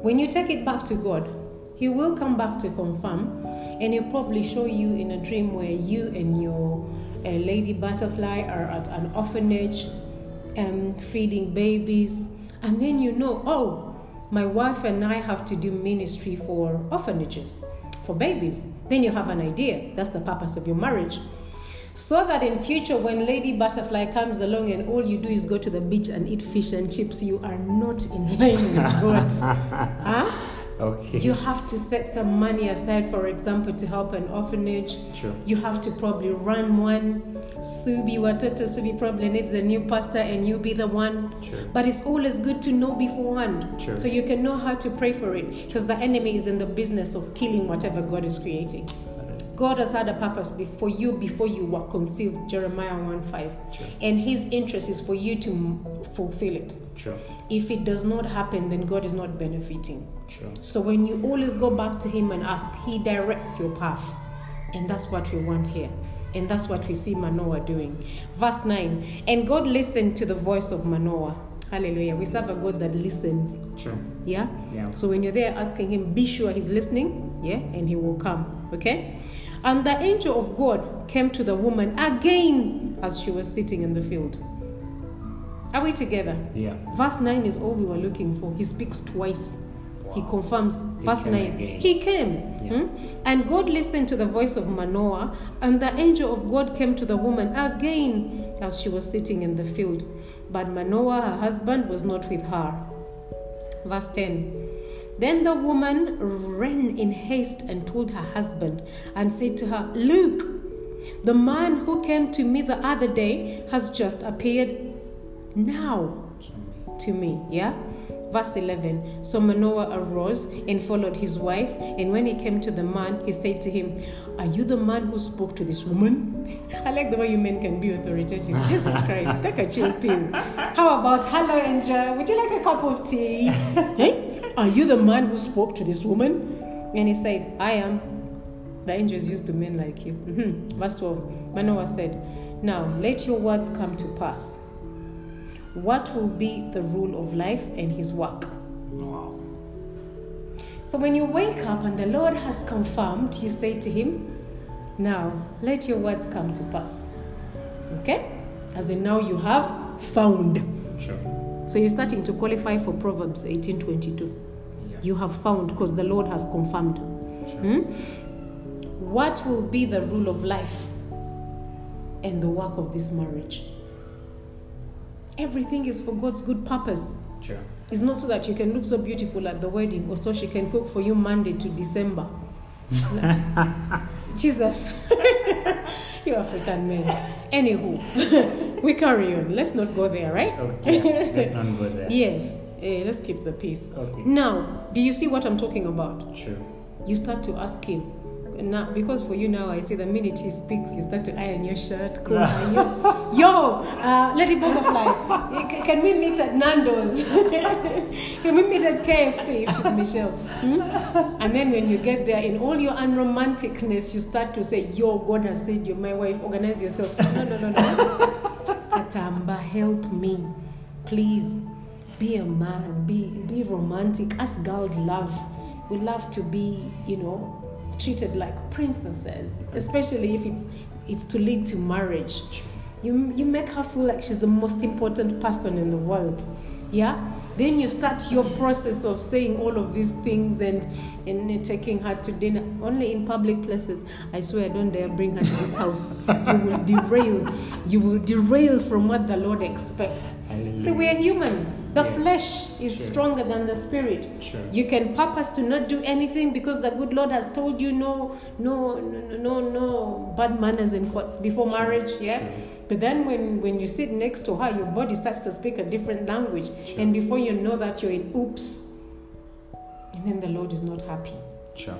S2: when you take it back to God, He will come back to confirm, and He'll probably show you in a dream where you and your uh, lady butterfly are at an orphanage um, feeding babies, and then you know, oh, my wife and I have to do ministry for orphanages, for babies. Then you have an idea. That's the purpose of your marriage. So that in future, when Lady Butterfly comes along and all you do is go to the beach and eat fish and chips, you are not in line with God. huh?
S1: Okay.
S2: You have to set some money aside, for example, to help an orphanage.
S1: Sure.
S2: You have to probably run one. Suubi Watoto Suubi probably needs a new pastor and you be the one.
S1: Sure.
S2: But it's always good to know beforehand.
S1: Sure.
S2: So you can know how to pray for it. Because the enemy is in the business of killing whatever God is creating. God has had a purpose before you before you were conceived, Jeremiah 1 5.
S1: Sure.
S2: And his interest is for you to fulfill it.
S1: Sure.
S2: If it does not happen, then God is not benefiting.
S1: Sure.
S2: So when you always go back to Him and ask, He directs your path. And that's what we want here. And that's what we see Manoah doing. Verse 9 And God listened to the voice of Manoah. Hallelujah. We serve a God that listens.
S1: Sure.
S2: Yeah?
S1: Yeah.
S2: So when you're there asking Him, be sure He's listening. Yeah? And He will come. Okay? And the angel of God came to the woman again as she was sitting in the field. Are we together?
S1: Yeah.
S2: Verse 9 is all we were looking for. He speaks twice. He confirms.
S1: He
S2: Verse 9.
S1: again.
S2: He came.
S1: Yeah.
S2: Hmm? And God listened to the voice of Manoah, and the angel of God came to the woman again as she was sitting in the field. But Manoah, her husband, was not with her. Verse 10. Then the woman ran in haste and told her husband and said to her, Look, the man who came to me the other day has just appeared now to me. Yeah? Verse 11 So Manoah arose and followed his wife, and when he came to the man, he said to him, Are you the man who spoke to this woman? I like the way you men can be authoritative. Jesus Christ, take a chill pill. How about, Hello, Angel, would you like a cup of tea? hey? Are you the man who spoke to this woman? And he said, I am. The angel is used to men like you. Mhm. Verse 12 Manoah said, Now let your words come to pass. What will be the rule of life and his work?
S1: Wow.
S2: So when you wake up and the Lord has confirmed, you say to him, Now let your words come to pass. Okay? As in now you have found.
S1: Sure.
S2: So you're starting to qualify for Proverbs 18:22.
S1: Yeah.
S2: You have found because the Lord has confirmed.
S1: Sure.
S2: Hmm? What will be the rule of life and the work of this marriage? Everything is for God's good purpose.
S1: Sure.
S2: It's not so that you can look so beautiful at the wedding or so she can cook for you Monday to December. Jesus. you African men. Anywho, we carry on. Let's not go there, right?
S1: Okay. Let's not go there.
S2: Yes. Eh, let's keep the peace.
S1: Okay.
S2: Now, do you see what I'm talking about?
S1: Sure.
S2: You start to ask him, now because for you now I see the minute he speaks, you start to iron your shirt. Cool. are you? Yo, uh, let it butterfly. C- Can we meet at Nando's? Can we meet at KFC if she's Michelle? Hmm? And then when you get there, in all your unromanticness, you start to say, Yo, God has said you're my wife. Organize yourself. No, no, no, no. Katamba, help me, please. Be a man. Be be romantic. Us girls love. We love to be, you know, treated like princesses, especially if it's it's to lead to marriage. You you make her feel like she's the most important person in the world. Yeah. Then you start your process of saying all of these things and and taking her to dinner only in public places. I swear, don't dare bring her to this house. You will derail. You will derail from what the Lord expects. So we are human. The
S1: Yeah.
S2: flesh is
S1: Sure.
S2: stronger than the spirit.
S1: Sure.
S2: You can purpose to not do anything because the good Lord has told you no, no, no, no, no bad manners in quotes before marriage. Yeah.
S1: Sure.
S2: But then when when you sit next to her, your body starts to speak a different language,
S1: Sure.
S2: and before you know that, you're in oops, and then the Lord is not happy,
S1: Sure.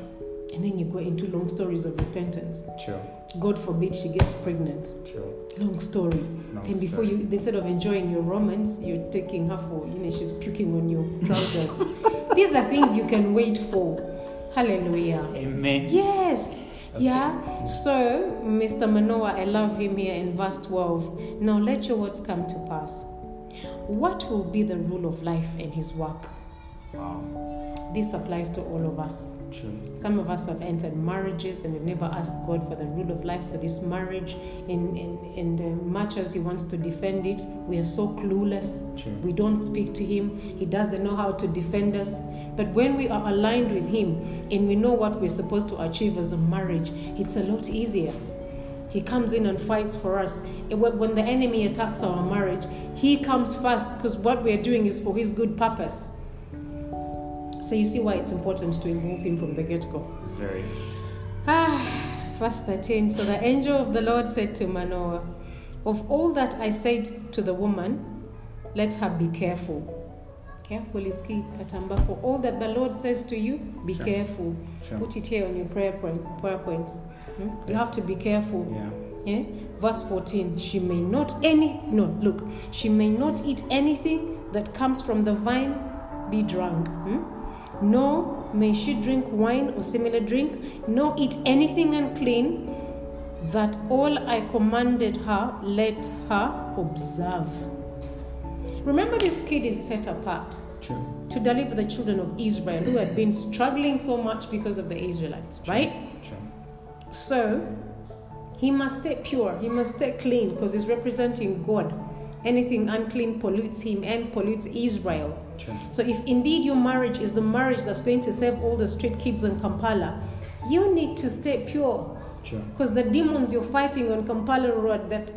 S2: and then you go into long stories of repentance.
S1: Sure.
S2: God forbid she gets pregnant.
S1: Sure.
S2: Long story.
S1: Long
S2: then before
S1: story.
S2: you, instead of enjoying your romance, you're taking her for, you know, she's puking on your trousers. These are things you can wait for. Hallelujah.
S1: Amen.
S2: Yes.
S1: Okay.
S2: Yeah. So, Mr. Manoah, I love him here in verse 12. Now let your words come to pass. What will be the rule of life in his work?
S1: Wow.
S2: This applies to all of us.
S1: True.
S2: Some of us have entered marriages and we've never asked God for the rule of life for this marriage. And, in, in the much as He wants to defend it, we are so clueless.
S1: True.
S2: We don't speak to Him. He doesn't know how to defend us. But when we are aligned with Him and we know what we're supposed to achieve as a marriage, it's a lot easier. He comes in and fights for us. When the enemy attacks our marriage, He comes first because what we're doing is for His good purpose. So you see why it's important to involve Him from the get go.
S1: Very.
S2: Ah, verse 13. So the angel of the Lord said to Manoah, Of all that I said to the woman, let her be careful. Careful is key, Katamba. For all that the Lord says to you, be
S1: Sure.
S2: careful.
S1: Sure.
S2: Put it here on your prayer, point, prayer points. Hmm? You have to be careful.
S1: Yeah.
S2: Yeah? Verse 14, she may not any no, look, she may not eat anything that comes from the vine be drunk. Hmm? Nor may she drink wine or similar drink, nor eat anything unclean, that all I commanded her, let her observe. Remember, this kid is set apart
S1: True.
S2: to deliver the children of Israel who had been struggling so much because of the Israelites, right?
S1: True.
S2: So he must stay pure, he must stay clean because he's representing God. Anything unclean pollutes him and pollutes Israel. So if indeed your marriage is the marriage that's going to save all the street kids in Kampala, you need to stay pure. Because the demons you're fighting on Kampala Road that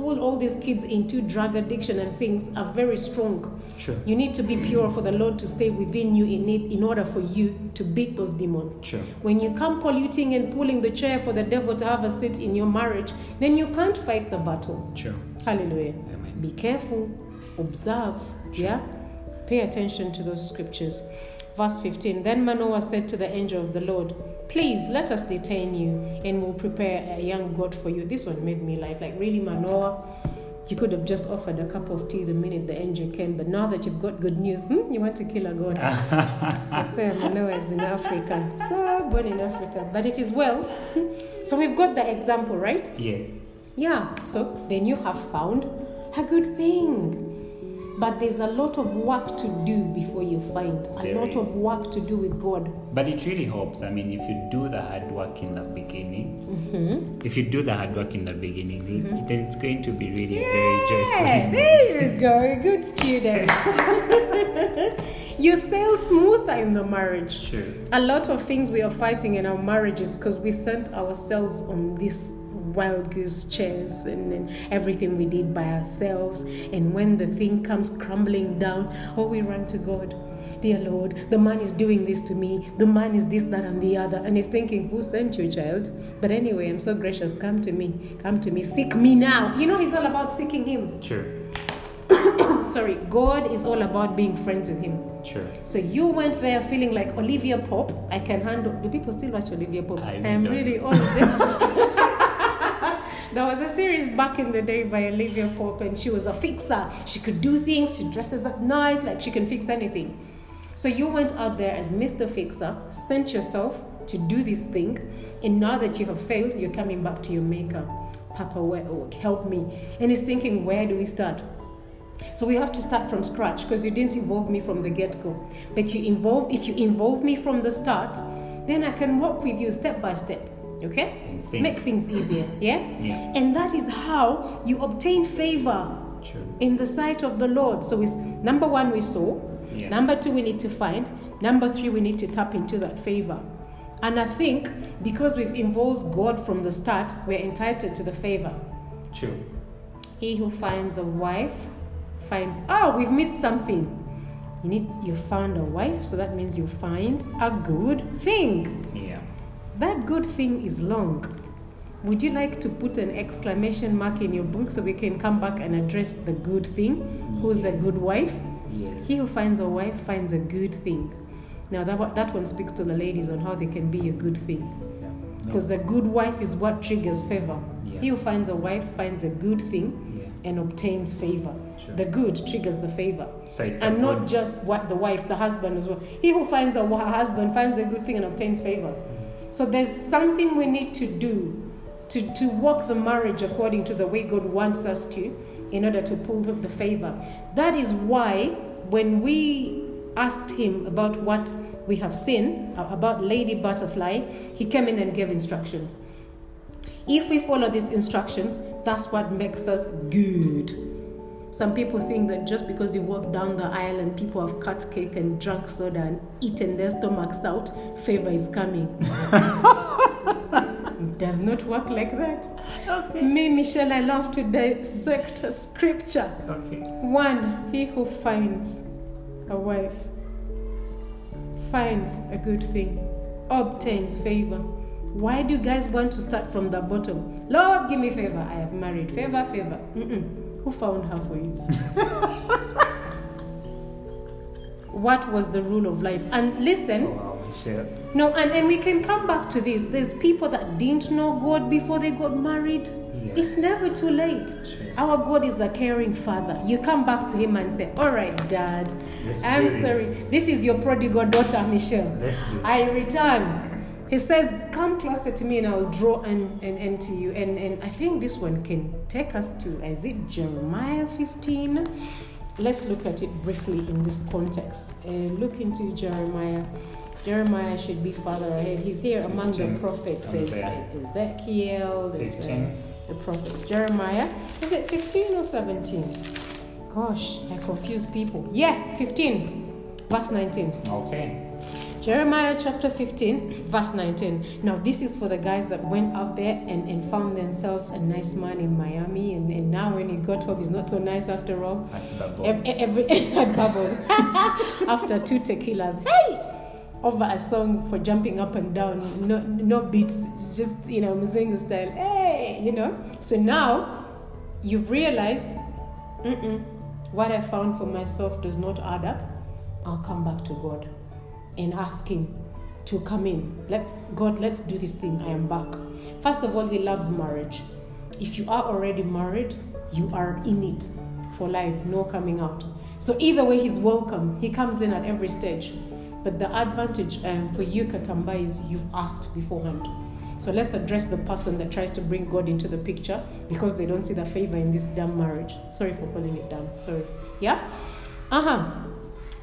S2: pull all these kids into drug addiction and things are very strong.
S1: True.
S2: You need to be pure for the Lord to stay within you in it in order for you to beat those demons.
S1: True.
S2: When you come polluting and pulling the chair for the devil to have a seat in your marriage, then you can't fight the battle.
S1: True.
S2: Hallelujah.
S1: Amen.
S2: Be careful, observe, yeah? Pay attention to those scriptures. Verse 15 Then Manoah said to the angel of the Lord, Please let us detain you, and we'll prepare a young goat for you. This one made me laugh. Like, really, Manoah? You could have just offered a cup of tea the minute the angel came, but now that you've got good news, hmm, you want to kill a goat. I swear Manoah is in Africa. So born in Africa. But it is well. So we've got the example, right?
S1: Yes.
S2: Yeah, so then you have found a good thing. But there's a lot of work to do before you find a
S1: There
S2: lot of work to do with God.
S1: But it really helps. I mean, if you do the hard work in the beginning,
S2: Mm-hmm.
S1: if you do the hard work in the beginning, then it's going to be really very joyful.
S2: there you go, good student. you sail smoother in the marriage.
S1: True.
S2: A lot of things we are fighting in our marriages because we sent ourselves on this wild goose chase and then everything we did by ourselves. And when the thing comes crumbling down, oh, we run to God. Dear Lord, the man is doing this to me. The man is this, that, and the other. And he's thinking, Who sent you, child? But anyway, I'm so gracious. Come to me. Come to me. Seek me now. You know, he's all about seeking him.
S1: Sure.
S2: Sorry, God is all about being friends with him.
S1: Sure.
S2: So you went there feeling like Olivia Pope. I can handle. Do people still watch Olivia Pope?
S1: I
S2: am really old. there was a series back in the day by Olivia Pope, and she was a fixer. She could do things. She dresses up nice, like she can fix anything. So you went out there as Mr. Fixer, sent yourself to do this thing, and now that you have failed, you're coming back to your maker. Papa, help me. And he's thinking, where do we start? So we have to start from scratch because you didn't involve me from the get-go. But you involve if you involve me from the start, then I can walk with you step by step. Okay?
S1: Insane.
S2: Make things easier. Yeah?
S1: Yeah.
S2: And that is how you obtain favor
S1: True.
S2: in the sight of the Lord. So it's number one we saw.
S1: Yeah.
S2: Number two we need to find. Number three we need to tap into that favor. And I think because we've involved God from the start, we're entitled to the favor.
S1: True.
S2: He who finds a wife finds oh we've missed something. You need you found a wife, so that means you find a good thing.
S1: Yeah.
S2: That good thing is long. Would you like to put an exclamation mark in your book so we can come back and address the good thing? Who's the good wife?
S1: Yes.
S2: He who finds a wife finds a good thing. Now that one- that one speaks to the ladies on how they can be a good thing.
S1: Yeah. No.
S2: Because the good wife is what triggers favor.
S1: Yeah.
S2: He who finds a wife finds a good thing
S1: Yeah.
S2: and obtains favor.
S1: Sure.
S2: The good triggers the favor.
S1: So
S2: And not just what the wife, the husband as well. He who finds a husband finds a good thing and obtains favor. So there's something we need to do to, to walk the marriage according to the way God wants us to in order to pull the favor. That is why when we asked him about what we have seen, uh, about Lady Butterfly, he came in and gave instructions. If we follow these instructions, that's what makes us good. Some people think that just because you walk down the aisle and people have cut cake and drunk soda and eaten their stomachs out, favor is coming. it does not work like that.
S1: Okay.
S2: Me, Michelle, I love to dissect scripture.
S1: Okay.
S2: One, he who finds a wife finds a good thing, obtains favor. Why do you guys want to start from the bottom? Lord, give me favor. I have married. Favor, favor. Mm-mm. Who found her for you? what was the rule of life? And listen,
S1: Oh, wow, Michelle.
S2: no, and, and we can come back to this. There's people that didn't know God before they got married.
S1: Yeah.
S2: It's never too late.
S1: True.
S2: Our God is a caring father. You come back to Him and say, All right, Dad,
S1: Let's
S2: I'm
S1: do this."
S2: sorry. This is your prodigal daughter, Michelle. I return. He says, Come closer to me and I'll draw and, and, and to you. And, and I think this one can take us to, is it Jeremiah 15? Let's look at it briefly in this context. Uh, look into Jeremiah. Jeremiah should be farther ahead. He's here among the prophets. There's Ezekiel, there's uh, the prophets. Jeremiah, is it 15 or 17? Gosh, I confuse people. Yeah, 15, verse 19.
S1: Okay.
S2: Jeremiah chapter 15, verse 19. Now, this is for the guys that went out there and, and found themselves a nice man in Miami, and, and now when he got home, he's not so nice after all. Every, every bubbles after two tequilas. Hey! Over a song for jumping up and down, no, no beats, just you know, Mzinga style. Hey, you know. So now you've realized, what I found for myself does not add up. I'll come back to God and ask Him to come in. Let's God, let's do this thing. I am back. First of all, He loves marriage. If you are already married, you are in it for life, no coming out. So either way, He's welcome. He comes in at every stage. But the advantage um, for you, Katamba, is you've asked beforehand. So let's address the person that tries to bring God into the picture because they don't see the favor in this damn marriage. Sorry for calling it damn. Sorry. Yeah? Uh huh.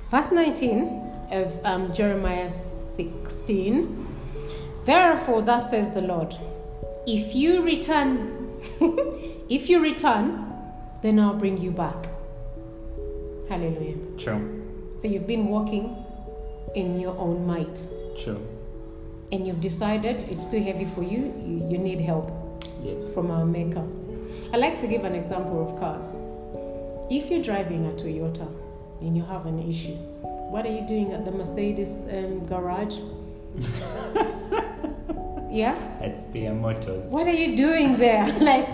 S2: Verse 19 of um, Jeremiah 16. Therefore, thus says the Lord, if you return, if you return, then I'll bring you back. Hallelujah.
S1: True.
S2: So you've been walking in your own might
S1: True.
S2: and you've decided it's too heavy for you, you, you need help
S1: Yes.
S2: from our maker. I like to give an example of cars. If you're driving a Toyota and you have an issue, what are you doing at the Mercedes um, garage? yeah?
S1: At Spear Motors.
S2: What are you doing there? like,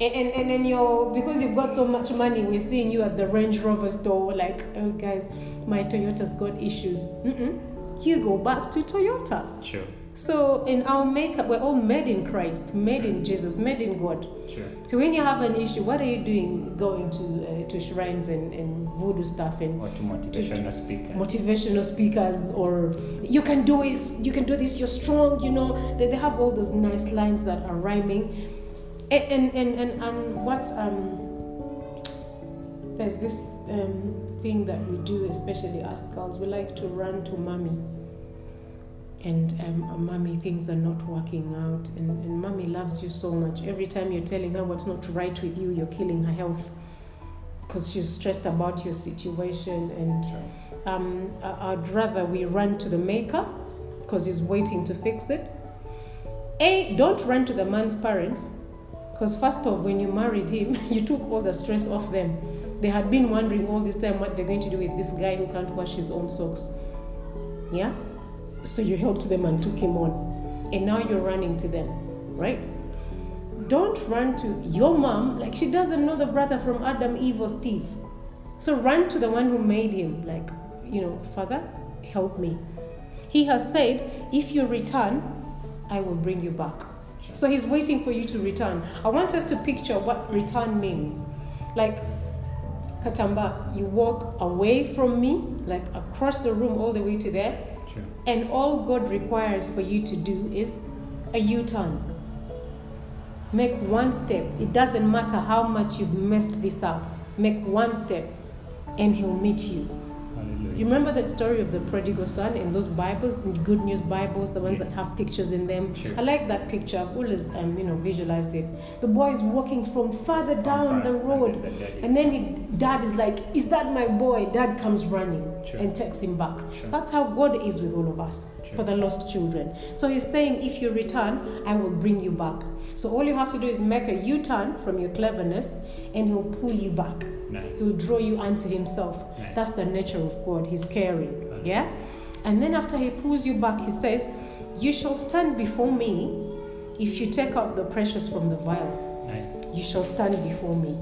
S2: And, and, and then you're because you've got so much money, we're seeing you at the Range Rover store, like, oh guys, my Toyota's got issues. Mm-mm. You go back to Toyota.
S1: Sure.
S2: So in our makeup, we're all made in Christ, made in Jesus, made in God.
S1: Sure.
S2: So when you have an issue, what are you doing? Going to uh, to shrines and, and voodoo stuff and
S1: Or to motivational speaker.
S2: motivational speakers, or you can do it. You can do this. You're strong. You know they, they have all those nice lines that are rhyming, and and and and, and what um. There's this um, thing that we do, especially us girls. We like to run to mommy and um, mommy things are not working out. And, and mommy loves you so much. Every time you're telling her what's not right with you you're killing her health because she's stressed about your situation. And
S1: Sure.
S2: um, i'd rather we run to the maker because he's waiting to fix it. A don't run to the man's parents because first off when you married him you took all the stress off them. They had been wondering all this time what they're going to do with this guy who can't wash his own socks. Yeah so you helped them and took him on. And now you're running to them, right? Don't run to your mom like she doesn't know the brother from Adam, Eve, or Steve. So run to the one who made him, like, you know, Father, help me. He has said, if you return, I will bring you back. So he's waiting for you to return. I want us to picture what return means. Like, Katamba, you walk away from me, like across the room all the way to there. And all God requires for you to do is a U turn. Make one step. It doesn't matter how much you've messed this up. Make one step, and He'll meet you. You remember that story of the prodigal son in those Bibles, in Good News Bibles, the ones that have pictures in them?
S1: Sure.
S2: I like that picture. I've always, um, you know, visualized it. The boy is walking from further down the road,
S1: then the dad is
S2: and then he, dad is like, "Is that my boy?" Dad comes running
S1: Sure.
S2: and takes him back.
S1: Sure.
S2: That's how God is with all of us. For the lost children. So He's saying, "If you return, I will bring you back." So all you have to do is make a U-turn from your cleverness, and He'll pull you back.
S1: Nice.
S2: He'll draw you unto himself.
S1: Nice.
S2: That's the nature of God. He's caring. Yeah? And then after he pulls you back, he says, You shall stand before me if you take out the precious from the vile.
S1: Nice.
S2: You shall stand before me.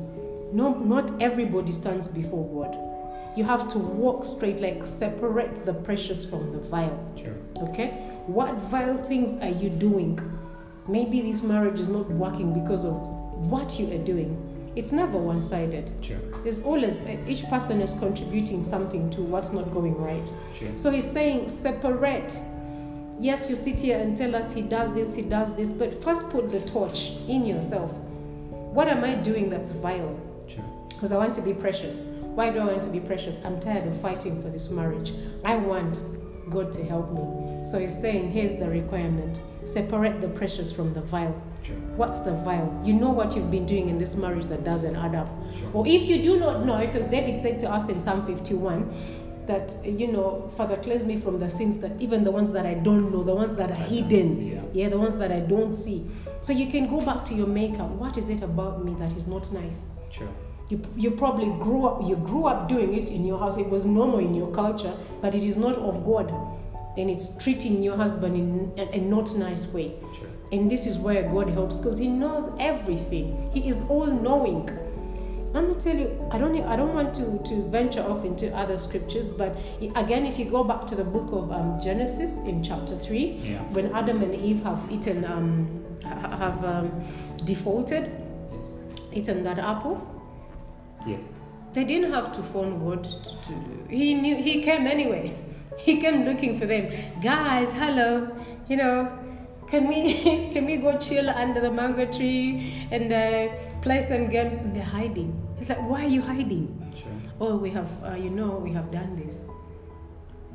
S2: No, not everybody stands before God. You have to walk straight, like separate the precious from the vile.
S1: Sure.
S2: Okay? What vile things are you doing? Maybe this marriage is not working because of what you are doing. It's never one sided.
S1: Sure.
S2: There's always, eh, each person is contributing something to what's not going right.
S1: Sure.
S2: So he's saying, separate. Yes, you sit here and tell us he does this, he does this, but first put the torch in yourself. What am I doing that's vile?
S1: Sure.
S2: Because I want to be precious. Why do I want to be precious? I'm tired of fighting for this marriage. I want God to help me. So he's saying, here's the requirement separate the precious from the vile.
S1: Sure.
S2: What's the vile? You know what you've been doing in this marriage that doesn't add up.
S1: Sure.
S2: Or if you do not know, because David said to us in Psalm 51 that, you know, Father, cleanse me from the sins that even the ones that I don't know, the ones that are
S1: I
S2: hidden.
S1: see, yeah.
S2: yeah, the ones that I don't see. So you can go back to your maker. What is it about me that is not nice?
S1: Sure.
S2: You, you probably grew up you grew up doing it in your house it was normal in your culture but it is not of god and it's treating your husband in a, a not nice way
S1: Sure.
S2: and this is where god helps because he knows everything he is all knowing let me tell you i don't i don't want to to venture off into other scriptures but again if you go back to the book of um, genesis in chapter 3
S1: Yeah.
S2: when adam and eve have eaten um, have um, defaulted
S1: Yes.
S2: eaten that apple
S1: Yes.
S2: they didn't have to phone God. To, to, he knew he came anyway. He came looking for them. Guys, hello. You know, can we can we go chill under the mango tree and uh, play some games? And they're hiding. He's like, why are you hiding?
S1: Sure.
S2: Oh, we have. Uh, you know, we have done this.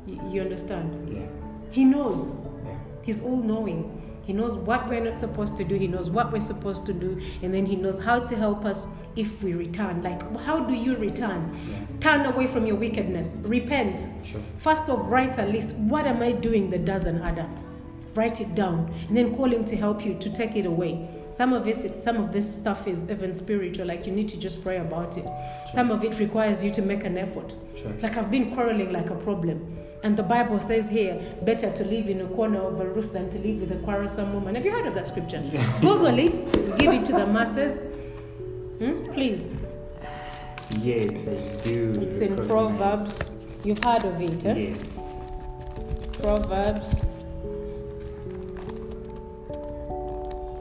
S2: You, you understand?
S1: Yeah.
S2: He knows.
S1: Yeah.
S2: He's all knowing. He knows what we're not supposed to do. He knows what we're supposed to do. And then He knows how to help us if we return. Like, how do you return?
S1: Yeah.
S2: Turn away from your wickedness. Repent.
S1: Sure.
S2: First off, write a list. What am I doing that doesn't add up? Write it down. And then call Him to help you to take it away. Some of this, some of this stuff is even spiritual. Like you need to just pray about it. Some of it requires you to make an effort.
S1: Sure.
S2: Like I've been quarreling like a problem. And the Bible says here, better to live in a corner of a roof than to live with a quarrelsome woman. Have you heard of that scripture? Google it, give it to the masses. Hmm? Please.
S1: Yes, I do.
S2: It's in. Proverbs. You've heard of it, eh?
S1: Yes.
S2: Proverbs.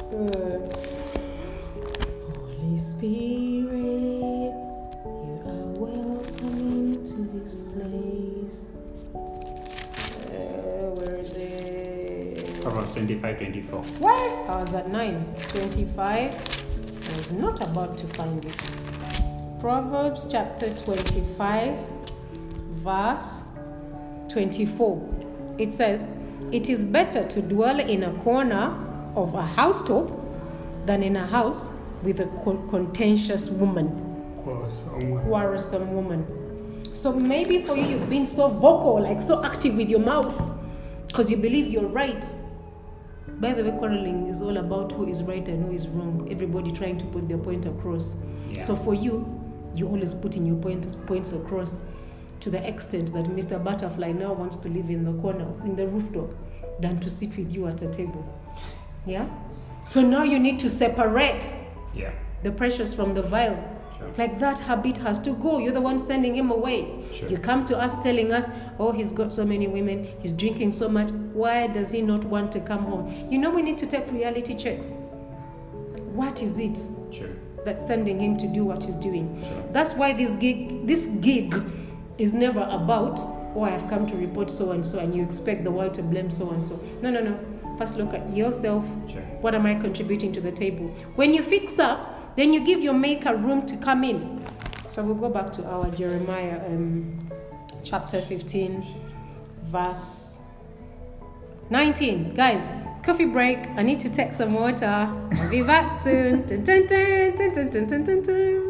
S2: Uh, Holy Spirit, you are welcome into this place. Uh, where is it?
S1: Proverbs 25 24.
S2: Where? I was at 9. 25. I was not about to find it. Proverbs chapter 25, verse 24. It says, It is better to dwell in a corner of a housetop than in a house with a co- contentious woman, quarrelsome woman. So maybe for you, you've been so vocal, like so active with your mouth, because you believe you're right. By the way, quarreling is all about who is right and who is wrong. Everybody trying to put their point across.
S1: Yeah.
S2: So for you, you're always putting your point, points across to the extent that Mr. Butterfly now wants to live in the corner, in the rooftop, than to sit with you at a table. Yeah? So now you need to separate
S1: Yeah.
S2: the precious from the vile.
S1: Sure.
S2: Like that habit has to go. You're the one sending him away.
S1: Sure.
S2: You come to us telling us, oh, he's got so many women, he's drinking so much. Why does he not want to come home? You know, we need to take reality checks. What is it
S1: Sure.
S2: that's sending him to do what he's doing? That's why this gig, this gig is never about, oh, I've come to report so and so, and you expect the world to blame so and so. No, no, no. First look at yourself.
S1: Sure.
S2: What am I contributing to the table? When you fix up, then you give your maker room to come in. So we'll go back to our Jeremiah um, chapter 15, verse 19. Guys, coffee break. I need to take some water. I'll be back soon. Dun, dun, dun,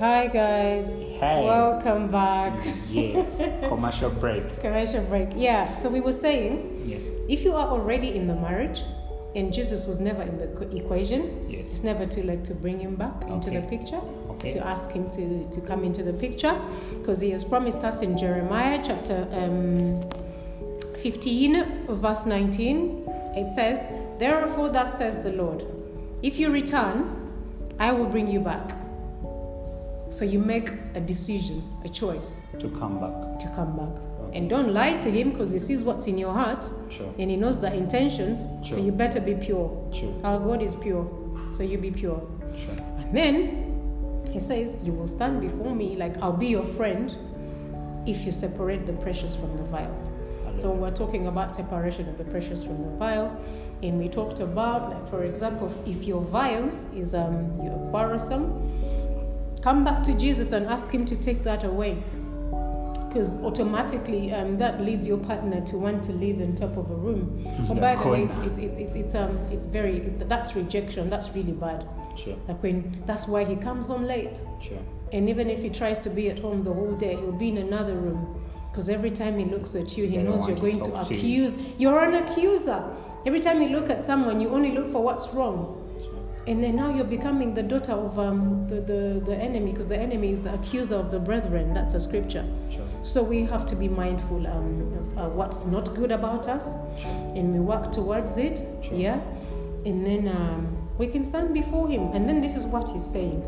S2: Hi guys.
S1: Hey.
S2: Welcome back.
S1: Yes. Commercial break.
S2: Commercial break. Yeah, so we were saying
S1: Yes.
S2: if you are already in the marriage and Jesus was never in the equation,
S1: Yes.
S2: it's never too late to bring him back into the picture,
S1: Okay.
S2: to ask him to, to come into the picture, because he has promised us in Jeremiah chapter um, 15, verse 19, it says, Therefore, thus says the Lord, if you return, I will bring you back. So you make a decision, a choice
S1: To come back.
S2: to come back. And don't lie to him because he sees what's in your heart
S1: Sure.
S2: and he knows the intentions. So you better be pure.
S1: Sure.
S2: Our God is pure. So you be pure.
S1: Sure.
S2: And then he says, You will stand before me like I'll be your friend if you separate the precious from the vile. So we're talking about separation of the precious from the vile. And we talked about, like for example, if your vile is um you're quarrelsome, come back to Jesus and ask him to take that away. Because automatically um, that leads your partner to want to live on top of a room. But
S1: The
S2: by the way, it's, it's, it's, it's, it's, um, it's very, that's rejection. That's really bad.
S1: Sure.
S2: Like when, that's why he comes home late.
S1: Sure.
S2: And even if he tries to be at home the whole day, he'll be in another room. Because every time he looks at you, he
S1: They
S2: knows you're
S1: want to
S2: going to
S1: talk to you.
S2: accuse. You're an accuser. Every time you look at someone, you only look for what's wrong.
S1: Sure.
S2: And then now you're becoming the daughter of um, the, the, the enemy, because the enemy is the accuser of the brethren. That's a scripture.
S1: Sure.
S2: So we have to be mindful um, of uh, what's not good about us, and we work towards it.
S1: Sure.
S2: Yeah, and then um, we can stand before Him. And then this is what He's saying: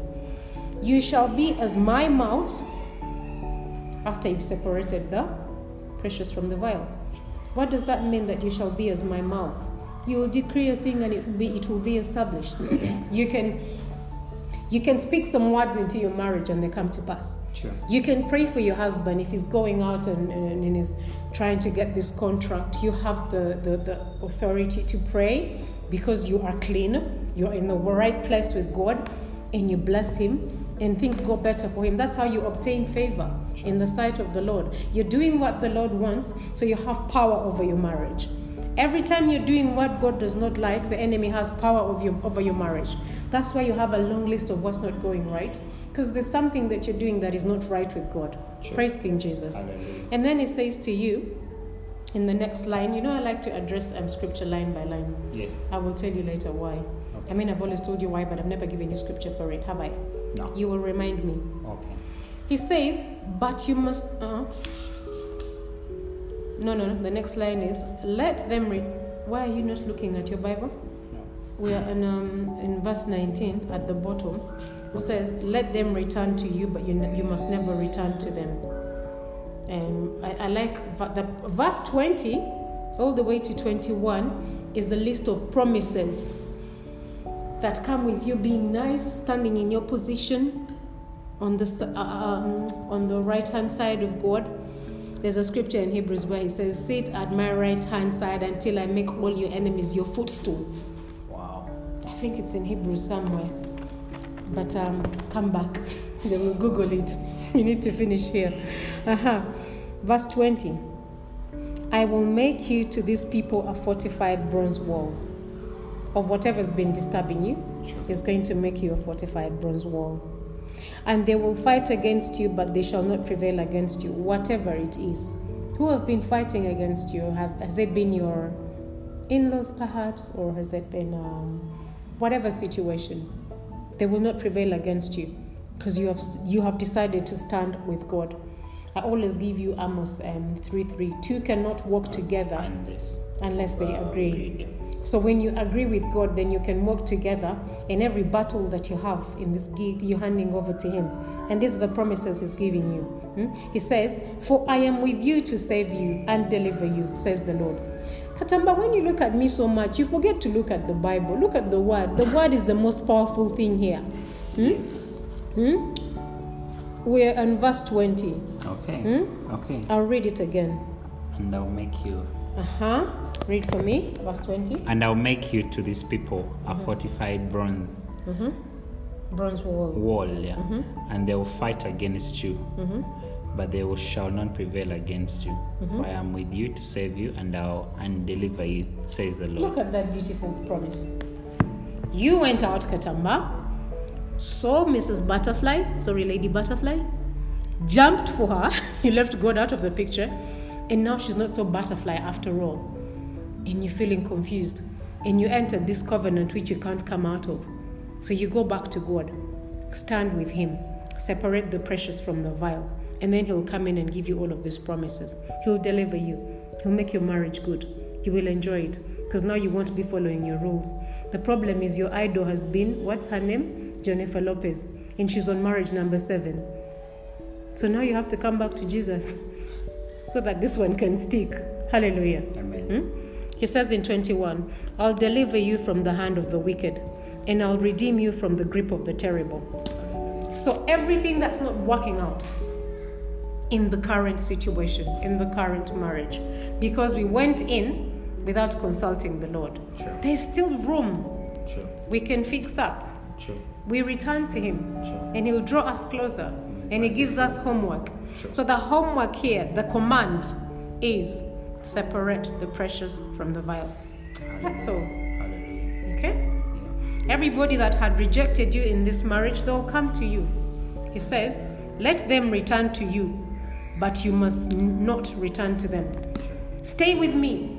S2: "You shall be as my mouth." After you've separated the precious from the vile, what does that mean? That you shall be as my mouth. You will decree a thing, and it will be it will be established. you can you can speak some words into your marriage, and they come to pass.
S1: Sure.
S2: You can pray for your husband if he's going out and, and, and is trying to get this contract. You have the, the, the authority to pray because you are clean, you're in the right place with God, and you bless him, and things go better for him. That's how you obtain favor in the sight of the Lord. You're doing what the Lord wants, so you have power over your marriage. Every time you're doing what God does not like, the enemy has power over your, over your marriage. That's why you have a long list of what's not going right. Because there's something that you're doing that is not right with God.
S1: Sure.
S2: Praise King Jesus.
S1: Hallelujah.
S2: And then he says to you in the next line, you know, I like to address um, scripture line by line.
S1: Yes.
S2: I will tell you later why.
S1: Okay.
S2: I mean, I've always told you why, but I've never given you scripture for it, have I?
S1: No.
S2: You will remind me.
S1: Okay.
S2: He says, but you must. Uh, No, no, no. The next line is let them. Re- Why are you not looking at your Bible? We are in, um, in verse 19 at the bottom. It says, Let them return to you, but you, ne- you must never return to them. Um, I, I like va- the verse 20 all the way to 21 is the list of promises that come with you being nice, standing in your position on the, uh, um, on the right hand side of God. There's a scripture in Hebrews where he says, Sit at my right hand side until I make all your enemies your footstool.
S1: Wow.
S2: I think it's in Hebrews somewhere. But um, come back. they will Google it. we need to finish here. Uh-huh. Verse 20. I will make you to these people a fortified bronze wall. Of whatever's been disturbing you, is going to make you a fortified bronze wall. And they will fight against you, but they shall not prevail against you, whatever it is. Who have been fighting against you? Have, has it been your in laws, perhaps, or has it been um, whatever situation? They will not prevail against you because you have, you have decided to stand with God. I always give you Amos um, 3 3. Two cannot walk together
S1: And
S2: unless they agree. So when you agree with God, then you can work together in every battle that you have in this gig, you're handing over to Him. And these are the promises He's giving you. Hmm? He says, For I am with you to save you and deliver you, says the Lord. Katamba, when you look at me so much, you forget to look at the Bible. Look at the Word. The Word is the most powerful thing here. Hmm?
S1: Yes.
S2: Hmm? We're in verse 20.
S1: Okay.
S2: Hmm?
S1: Okay.
S2: I'll read it again.
S1: And I'll make you.
S2: Uh huh. Read for me, verse 20.
S1: And I'll make you to these people a fortified bronze
S2: Mm-hmm. Bronze wall.
S1: wall, yeah.
S2: Mhm.
S1: And they will fight against you,
S2: Mm-hmm.
S1: but they will, shall not prevail against you. For I am with you to save you, and I'll and deliver you, says the Lord.
S2: Look at that beautiful promise. You went out, Katamba, saw Mrs. Butterfly, sorry, Lady Butterfly, jumped for her. you left God out of the picture, and now she's not so butterfly after all. And you're feeling confused. And you entered this covenant which you can't come out of. So you go back to God, stand with Him, separate the precious from the vile, and then He'll come in and give you all of these promises. He'll deliver you, He'll make your marriage good. You will enjoy it because now you won't be following your rules. The problem is your idol has been, what's her name? Jennifer Lopez, and she's on marriage number seven. So now you have to come back to Jesus so that this one can stick. Hallelujah.
S1: Amen.
S2: Hmm? He says in 21, I'll deliver you from the hand of the wicked, and I'll redeem you from the grip of the terrible. So everything that's not working out in the current situation, in the current marriage, because we went in without consulting the Lord,
S1: Sure.
S2: there's still room
S1: Sure.
S2: we can fix up.
S1: Sure.
S2: We return to Him, and He'll draw us closer, and He gives us homework. So the homework here, the command is separate the precious from the vile. That's all. Okay? Everybody that had rejected you in this marriage, they'll come to you. He says, Let them return to you, but you must not return to them. Stay with me.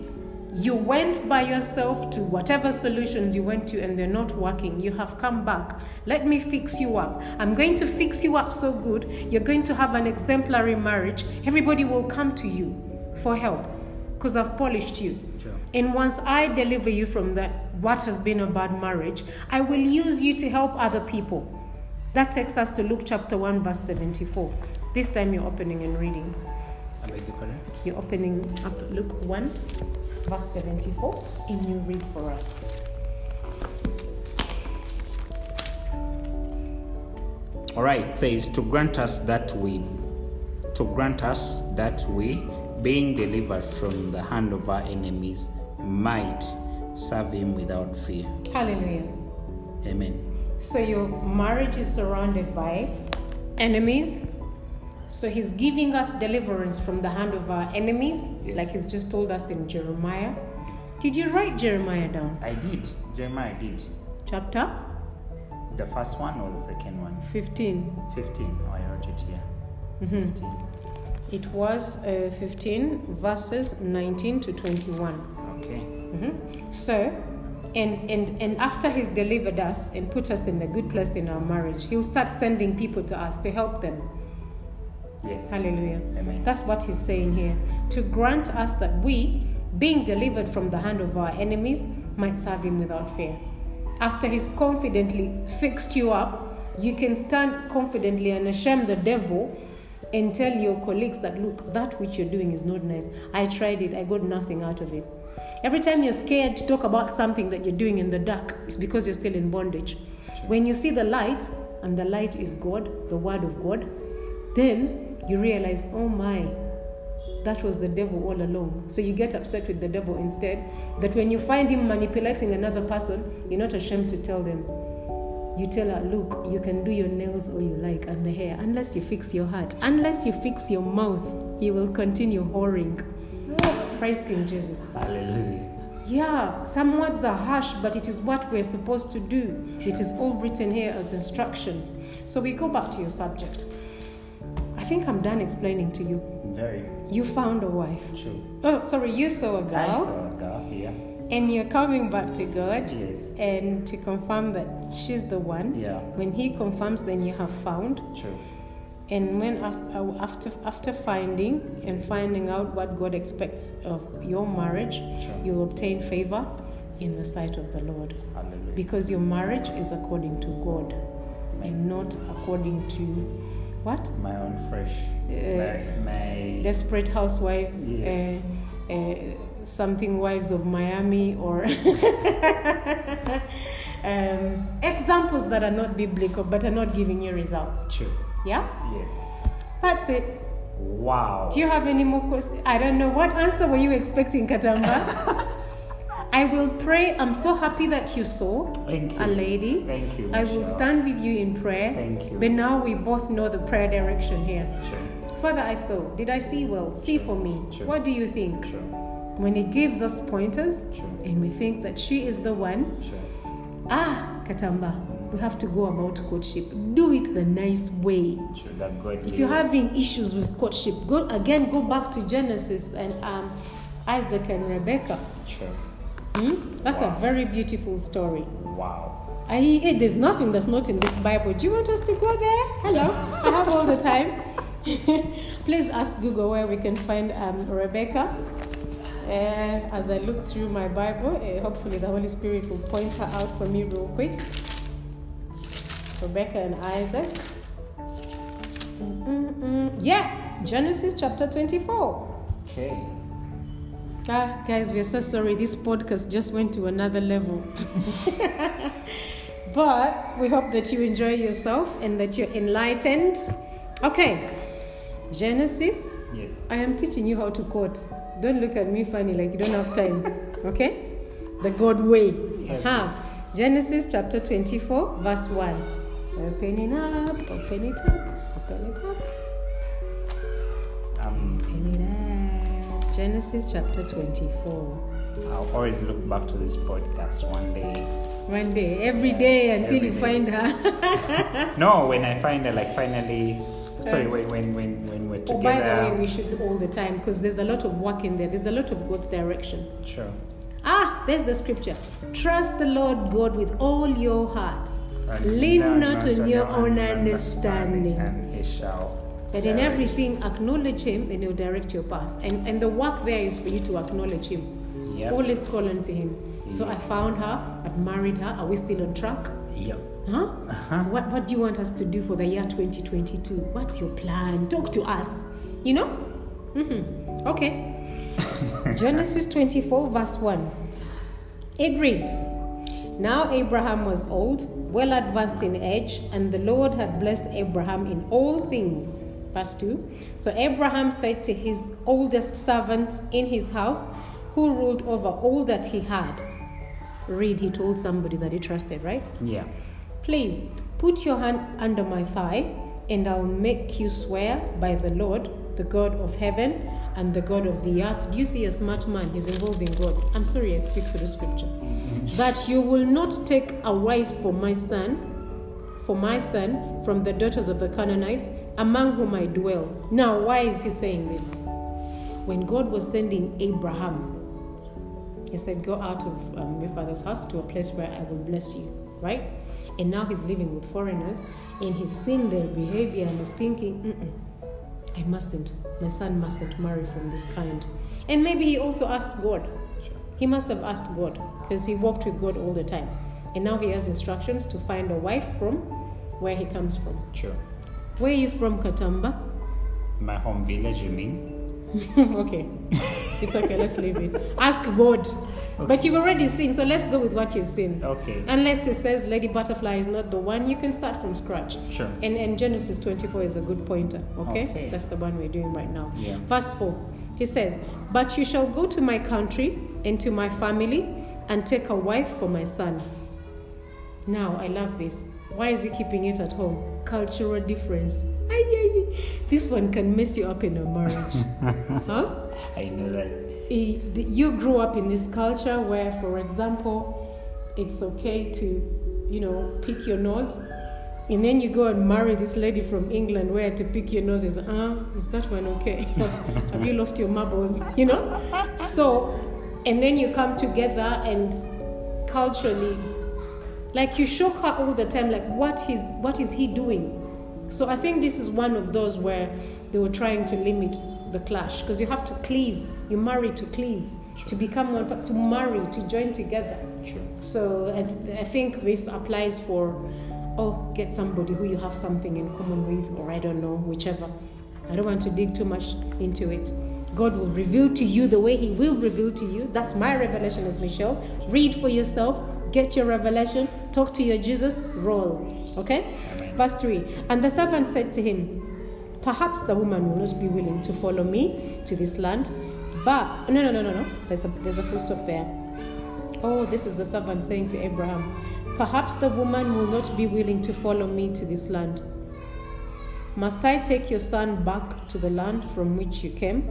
S2: You went by yourself to whatever solutions you went to and they're not working. You have come back. Let me fix you up. I'm going to fix you up so good. You're going to have an exemplary marriage. Everybody will come to you for help because I've polished you.
S1: Sure.
S2: And once I deliver you from that, what has been a bad marriage, I will use you to help other people. That takes us to Luke chapter 1, verse 74. This time you're opening and reading.
S1: I beg your pardon?
S2: You're opening up Luke 1, verse 74, and you read for us.
S1: All right, it says to grant us that we, to grant us that we, being delivered from the hand of our enemies, might serve Him without fear.
S2: Hallelujah.
S1: Amen.
S2: So your marriage is surrounded by enemies. So he's giving us deliverance from the hand of our enemies,
S1: Yes.
S2: like he's just told us in Jeremiah. Did you write Jeremiah down?
S1: I did. Jeremiah did.
S2: Chapter
S1: The first one or the second one?
S2: 15.
S1: 15. Oh, I wrote it here. It's 15.
S2: It was uh, 15 verses 19 to 21.
S1: Okay.
S2: Mhm. So, and, and, and after he's delivered us and put us in a good place in our marriage, he'll start sending people to us to help them.
S1: Yes.
S2: Hallelujah.
S1: Amen.
S2: That's what he's saying here. To grant us that we, being delivered from the hand of our enemies, might serve him without fear. After he's confidently fixed you up, you can stand confidently and shame the devil and tell your colleagues that, look, that which you're doing is not nice. I tried it, I got nothing out of it. Every time you're scared to talk about something that you're doing in the dark, it's because you're still in bondage. When you see the light, and the light is God, the Word of God, then you realize, oh my, that was the devil all along. So you get upset with the devil instead. That when you find him manipulating another person, you're not ashamed to tell them. You tell her, look, you can do your nails all you like and the hair, unless you fix your heart, unless you fix your mouth, he will continue whoring. Oh. Praise King Jesus.
S1: Hallelujah.
S2: Yeah, some words are harsh, but it is what we're supposed to do. It is all written here as instructions. So we go back to your subject. I think I'm done explaining to you.
S1: Very
S2: You found a wife.
S1: true.
S2: Oh, sorry, you saw a
S1: I
S2: girl, I
S1: saw a girl here.
S2: And you're coming back to God
S1: Yes.
S2: and to confirm that she's the one.
S1: Yeah.
S2: When He confirms, then you have found.
S1: True.
S2: And when uh, after after finding and finding out what God expects of your marriage,
S1: Sure.
S2: you'll obtain favor in the sight of the Lord.
S1: Hallelujah.
S2: Because your marriage is according to God and not according to what?
S1: my own fresh.
S2: Uh,
S1: my, my
S2: Desperate housewives,
S1: Yes.
S2: uh, uh, something wives of Miami, or um, examples that are not biblical but are not giving you results.
S1: true.
S2: Yeah?
S1: Yes.
S2: That's it.
S1: Wow.
S2: Do you have any more questions? I don't know. What answer were you expecting, Katamba? I will pray. I'm so happy that you saw
S1: Thank you.
S2: a lady.
S1: Thank you.
S2: I will stand with you in prayer.
S1: Thank you.
S2: But now we both know the prayer direction here.
S1: True.
S2: Father, I saw. Did I see well? See for me.
S1: Sure.
S2: What do you think?
S1: True.
S2: When He gives us pointers
S1: Sure.
S2: and we think that she is the one,
S1: Sure.
S2: ah, Katamba, we have to go about courtship. Do it the nice way.
S1: God.
S2: If you're having issues with courtship, go again. Go back to Genesis and um, Isaac and Rebecca. Hmm? That's
S1: Wow.
S2: a very beautiful story.
S1: Wow.
S2: I, eh, there's nothing that's not in this Bible. Do you want us to go there? Hello, I have all the time. Please ask Google where we can find um, Rebecca. Uh, as I look through my Bible, uh, hopefully the Holy Spirit will point her out for me real quick. Rebecca and Isaac. Mm-mm-mm. Yeah, Genesis chapter 24.
S1: Okay.
S2: Ah, guys, we're so sorry. This podcast just went to another level. but we hope that you enjoy yourself and that you're enlightened. Okay, Genesis.
S1: Yes.
S2: I am teaching you how to quote. Don't look at me funny like you don't have time. Okay? The God way. Uh-huh. Genesis chapter 24, verse 1. Open it up, open it up, open it up.
S1: Um,
S2: Open it up. Genesis chapter 24.
S1: I'll always look back to this podcast one day.
S2: One day, every day until
S1: Every
S2: you
S1: day.
S2: find her.
S1: No, when I find her, like finally. Sorry, when when when, when we're
S2: oh,
S1: together.
S2: by the way, we should all the time because there's a lot of work in there. There's a lot of God's direction.
S1: Sure.
S2: Ah, there's the scripture. Trust the Lord God with all your heart.
S1: And
S2: Lean not on your own understanding.
S1: And he shall.
S2: But in everything, acknowledge Him and He'll direct your path. And, and the work there is for you to acknowledge Him.
S1: Yep.
S2: Always call unto Him. So I found her, I've married her. Are we still on track?
S1: Yep.
S2: Huh?
S1: Uh-huh.
S2: What, what do you want us to do for the year 2022? What's your plan? Talk to us. You know? hmm Okay. Genesis 24, verse 1. It reads Now Abraham was old, well advanced in age, and the Lord had blessed Abraham in all things. Verse 2. So Abraham said to his oldest servant in his house, who ruled over all that he had. Read, he told somebody that he trusted, right?
S1: Yeah.
S2: Please put your hand under my thigh, and I'll make you swear by the Lord, the God of heaven and the God of the earth. Do you see a smart man? He's involving God. I'm sorry, I speak for the scripture. That you will not take a wife for my son, for my son, from the daughters of the Canaanites, among whom I dwell. Now, why is he saying this? When God was sending Abraham, he said, Go out of um, your father's house to a place where I will bless you, right? And now he's living with foreigners and he's seen their behavior and he's thinking, Mm-mm, I mustn't, my son mustn't marry from this kind. And maybe he also asked God.
S1: Sure.
S2: He must have asked God because he walked with God all the time. And now he has instructions to find a wife from where he comes from.
S1: Sure.
S2: Where are you from, Katamba?
S1: My home village, you mean?
S2: okay. It's okay, let's leave it. Ask God. But you've already seen, so let's go with what you've seen.
S1: Okay.
S2: Unless it says Lady Butterfly is not the one, you can start from scratch.
S1: Sure.
S2: And, and Genesis 24 is a good pointer, okay?
S1: Okay.
S2: That's the one we're doing right now.
S1: Yeah.
S2: Verse 4, he says, But you shall go to my country and to my family and take a wife for my son. Now, I love this. Why is he keeping it at home? Cultural difference. This one can mess you up in a marriage. huh?
S1: I know that.
S2: You grew up in this culture where, for example, it's okay to, you know, pick your nose, and then you go and marry this lady from England where to pick your nose is, ah, is that one okay? Have you lost your marbles? You know? So, and then you come together and culturally, like you shock her all the time, like what is what is he doing? So I think this is one of those where they were trying to limit the clash because you have to cleave. You marry to cleave, to become one, to marry, to join together.
S1: Sure.
S2: So I, th- I think this applies for, oh, get somebody who you have something in common with, or I don't know, whichever. I don't want to dig too much into it. God will reveal to you the way He will reveal to you. That's my revelation as Michelle. Read for yourself, get your revelation, talk to your Jesus, roll. Okay?
S1: Amen.
S2: Verse 3 And the servant said to him, Perhaps the woman will not be willing to follow me to this land, but no, no, no, no, no. There's a there's a full stop there. Oh, this is the servant saying to Abraham, Perhaps the woman will not be willing to follow me to this land. Must I take your son back to the land from which you came?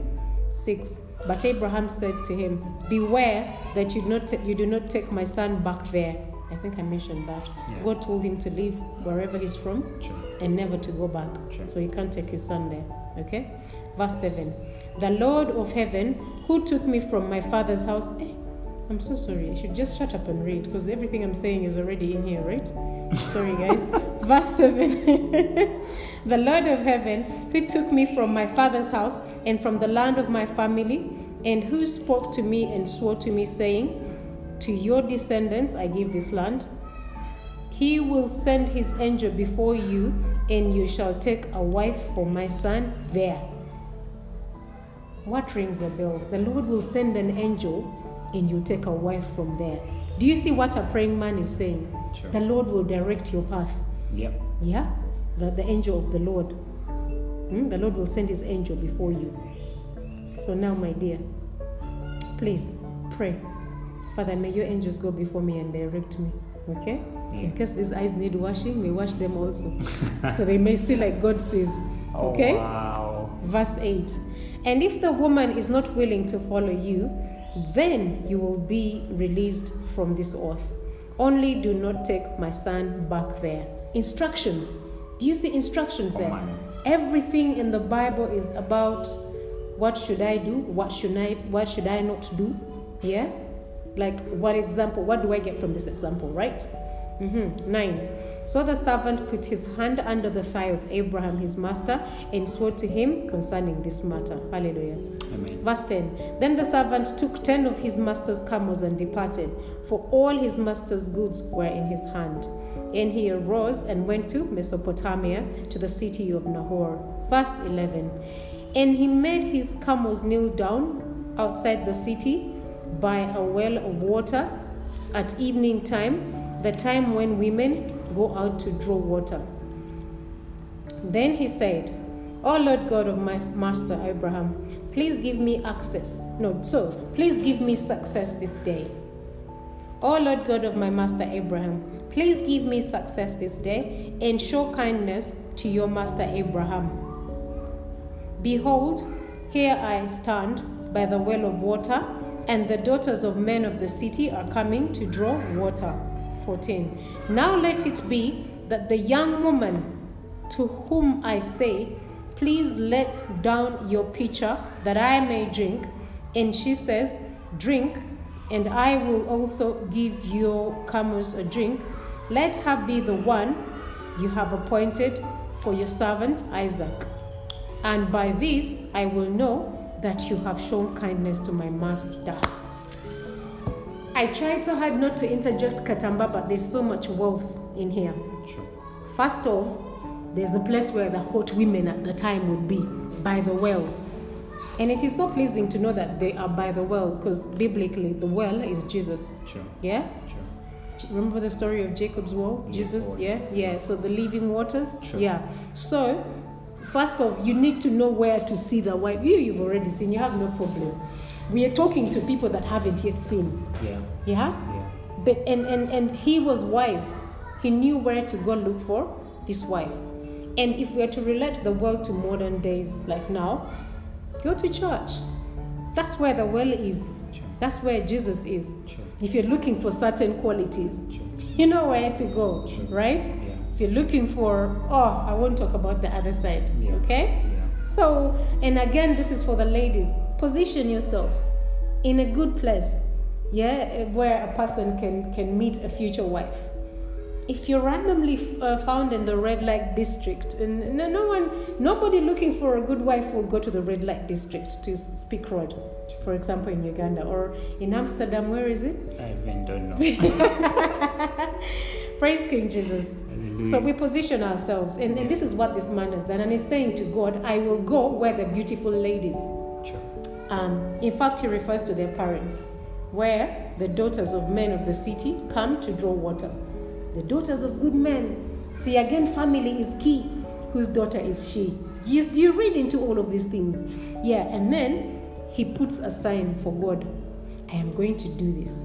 S2: 6. But Abraham said to him, Beware that you, do not you do not take my son back there. I think I mentioned that.
S1: Yeah.
S2: God told him to leave wherever he's from
S1: Sure.
S2: and never to go back.
S1: Sure.
S2: So he can't take his son there. Okay? Verse 7 The Lord of heaven, who took me from my father's house. Eh, I'm so sorry. I should just shut up and read because everything I'm saying is already in here, right? sorry, guys. Verse 7 The Lord of heaven, who took me from my father's house and from the land of my family, and who spoke to me and swore to me, saying, To your descendants I give this land. He will send his angel before you, and you shall take a wife for my son there. What rings a bell? The Lord will send an angel, and you'll take a wife from there. Do you see what a praying man is saying?
S1: Sure.
S2: The Lord will direct your path.
S1: Yep.
S2: Yeah? The, the angel of the Lord. Hmm? The Lord will send his angel before you. So now, my dear, please pray. Father, may your angels go before me and direct me. Okay?
S1: Yeah.
S2: In case these eyes need washing, we wash them also. so they may see like God sees.
S1: Oh,
S2: Okay?
S1: Wow.
S2: Verse 8 And if the woman is not willing to follow you, then you will be released from this oath. Only do not take my son back there. Instructions. Do you see instructions there?
S1: Commands.
S2: Everything in the Bible is about what should I do? What should I what should I not do? Yeah? Like what example? What do I get from this example, right? Mm-hmm. Nine. So the servant put his hand under the thigh of Abraham, his master, and swore to him concerning this matter. Hallelujah.
S1: Amen.
S2: Verse 10 Then the servant took ten of his master's camels and departed, for all his master's goods were in his hand. And he arose and went to Mesopotamia, to the city of Nahor. Verse 11 And he made his camels kneel down outside the city by a well of water at evening time, the time when women go out to draw water. Then he said, O Lord God of my master Abraham, please give me access. No, so please give me success this day. O Lord God of my master Abraham, please give me success this day and show kindness to your master Abraham. Behold, here I stand by the well of water, and the daughters of men of the city are coming to draw water. 14. Now let it be that the young woman to whom I say, Please let down your pitcher that I may drink, and she says, Drink, and I will also give your camels a drink. Let her be the one you have appointed for your servant Isaac. And by this I will know that you have shown kindness to my master. I tried so hard not to interject Katamba, but there's so much wealth in here.
S1: Sure.
S2: First off, there's a place where the hot women at the time would be by the well. And it is so pleasing to know that they are by the well because biblically the well is Jesus.
S1: Sure.
S2: Yeah?
S1: Sure.
S2: Remember the story of Jacob's well?
S1: Yes,
S2: Jesus, oh,
S1: Lord.
S2: yeah? Yeah. So the living waters?
S1: Sure.
S2: Yeah. So, first off, you need to know where to see the wife. You, you've already seen, you have no problem. We are talking to people that haven't yet seen.
S1: Yeah.
S2: Yeah?
S1: Yeah.
S2: But and, and and he was wise. He knew where to go look for this wife. And if we are to relate the world to modern days like now, go to church. That's where the well is.
S1: Sure.
S2: That's where Jesus is.
S1: Sure.
S2: If you're looking for certain qualities,
S1: Sure.
S2: you know where to go, right?
S1: Yeah.
S2: If you're looking for, oh, I won't talk about the other side,
S1: Yeah.
S2: okay?
S1: Yeah.
S2: So, and again, this is for the ladies. Position yourself in a good place, yeah, where a person can can meet a future wife. If you're randomly uh, found in the red light district, and no, no one, nobody looking for a good wife will go to the red light district to Speke Road, for example, in Uganda or in Amsterdam. Where is it?
S1: I even don't know.
S2: Praise King Jesus. So we position ourselves, and, and this is what this man has done. And he's saying to God, I will go where the beautiful ladies. Um, in fact, he refers to their parents, where the daughters of men of the city come to draw water. The daughters of good men. See, again, family is key. Whose daughter is she? Yes, do you read into all of these things? Yeah, and then he puts a sign for God. I am going to do this.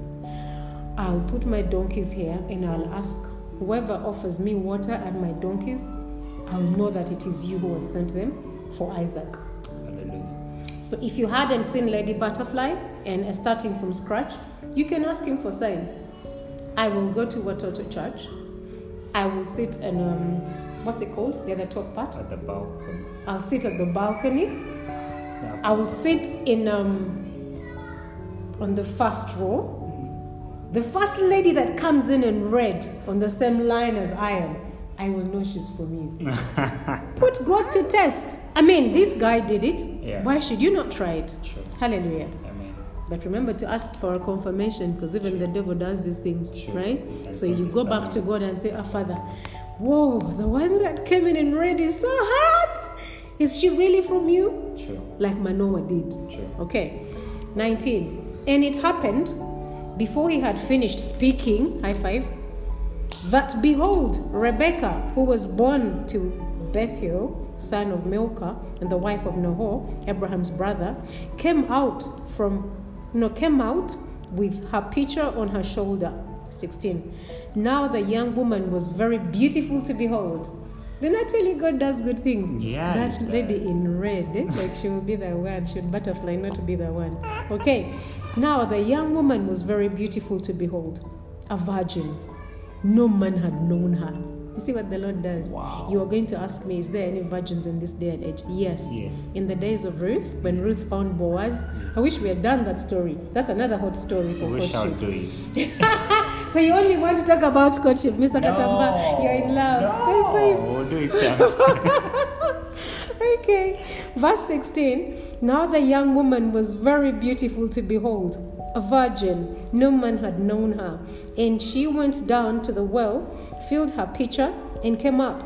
S2: I'll put my donkeys here and I'll ask whoever offers me water and my donkeys, I'll know that it is you who has sent them for Isaac. So if you hadn't seen Lady Butterfly and starting from scratch, you can ask him for signs. I will go to Watoto Church. I will sit and um, what's it called? The other top part.
S1: At the balcony.
S2: I'll sit at the balcony.
S1: Yeah.
S2: I will sit in um, on the first row. The first lady that comes in in red on the same line as I am, I will know she's from you. Put God to test. I mean, this guy did it.
S1: Yeah.
S2: Why should you not try it?
S1: Sure.
S2: Hallelujah.
S1: Amen.
S2: But remember to ask for a confirmation because even the devil does these things,
S1: Sure.
S2: right?
S1: That's
S2: So you go back to God and say, Ah, Father, whoa, the one that came in in red is so hot. Is she really from you?
S1: Sure.
S2: Like Manoah did.
S1: Sure.
S2: Okay. 19. And it happened before he had finished speaking, high five, that behold, Rebekah, who was born to Bethuel, son of Milcah, and the wife of Nahor, Abraham's brother, came out from no came out with her pitcher on her shoulder. 16. Now the young woman was very beautiful to behold. Didn't I tell you God does good things?
S1: Yeah,
S2: That lady in red, eh? like she will be the one, She should butterfly not be the one. Okay. Now the young woman was very beautiful to behold, a virgin. No man had known her. You see what the Lord does?
S1: Wow.
S2: You are going to ask me, is there any virgins in this day and age? Yes.
S1: Yes.
S2: In the days of Ruth, when Ruth found Boaz, I wish we had done that story. That's another hot story for
S1: We shall
S2: courtship.
S1: do it.
S2: So you only want to talk about courtship, Mr. Katamba. You're in love. High five.
S1: No, we'll do it
S2: okay. Verse 16 Now the young woman was very beautiful to behold, a virgin. No man had known her. And she went down to the well, filled her pitcher, and came up.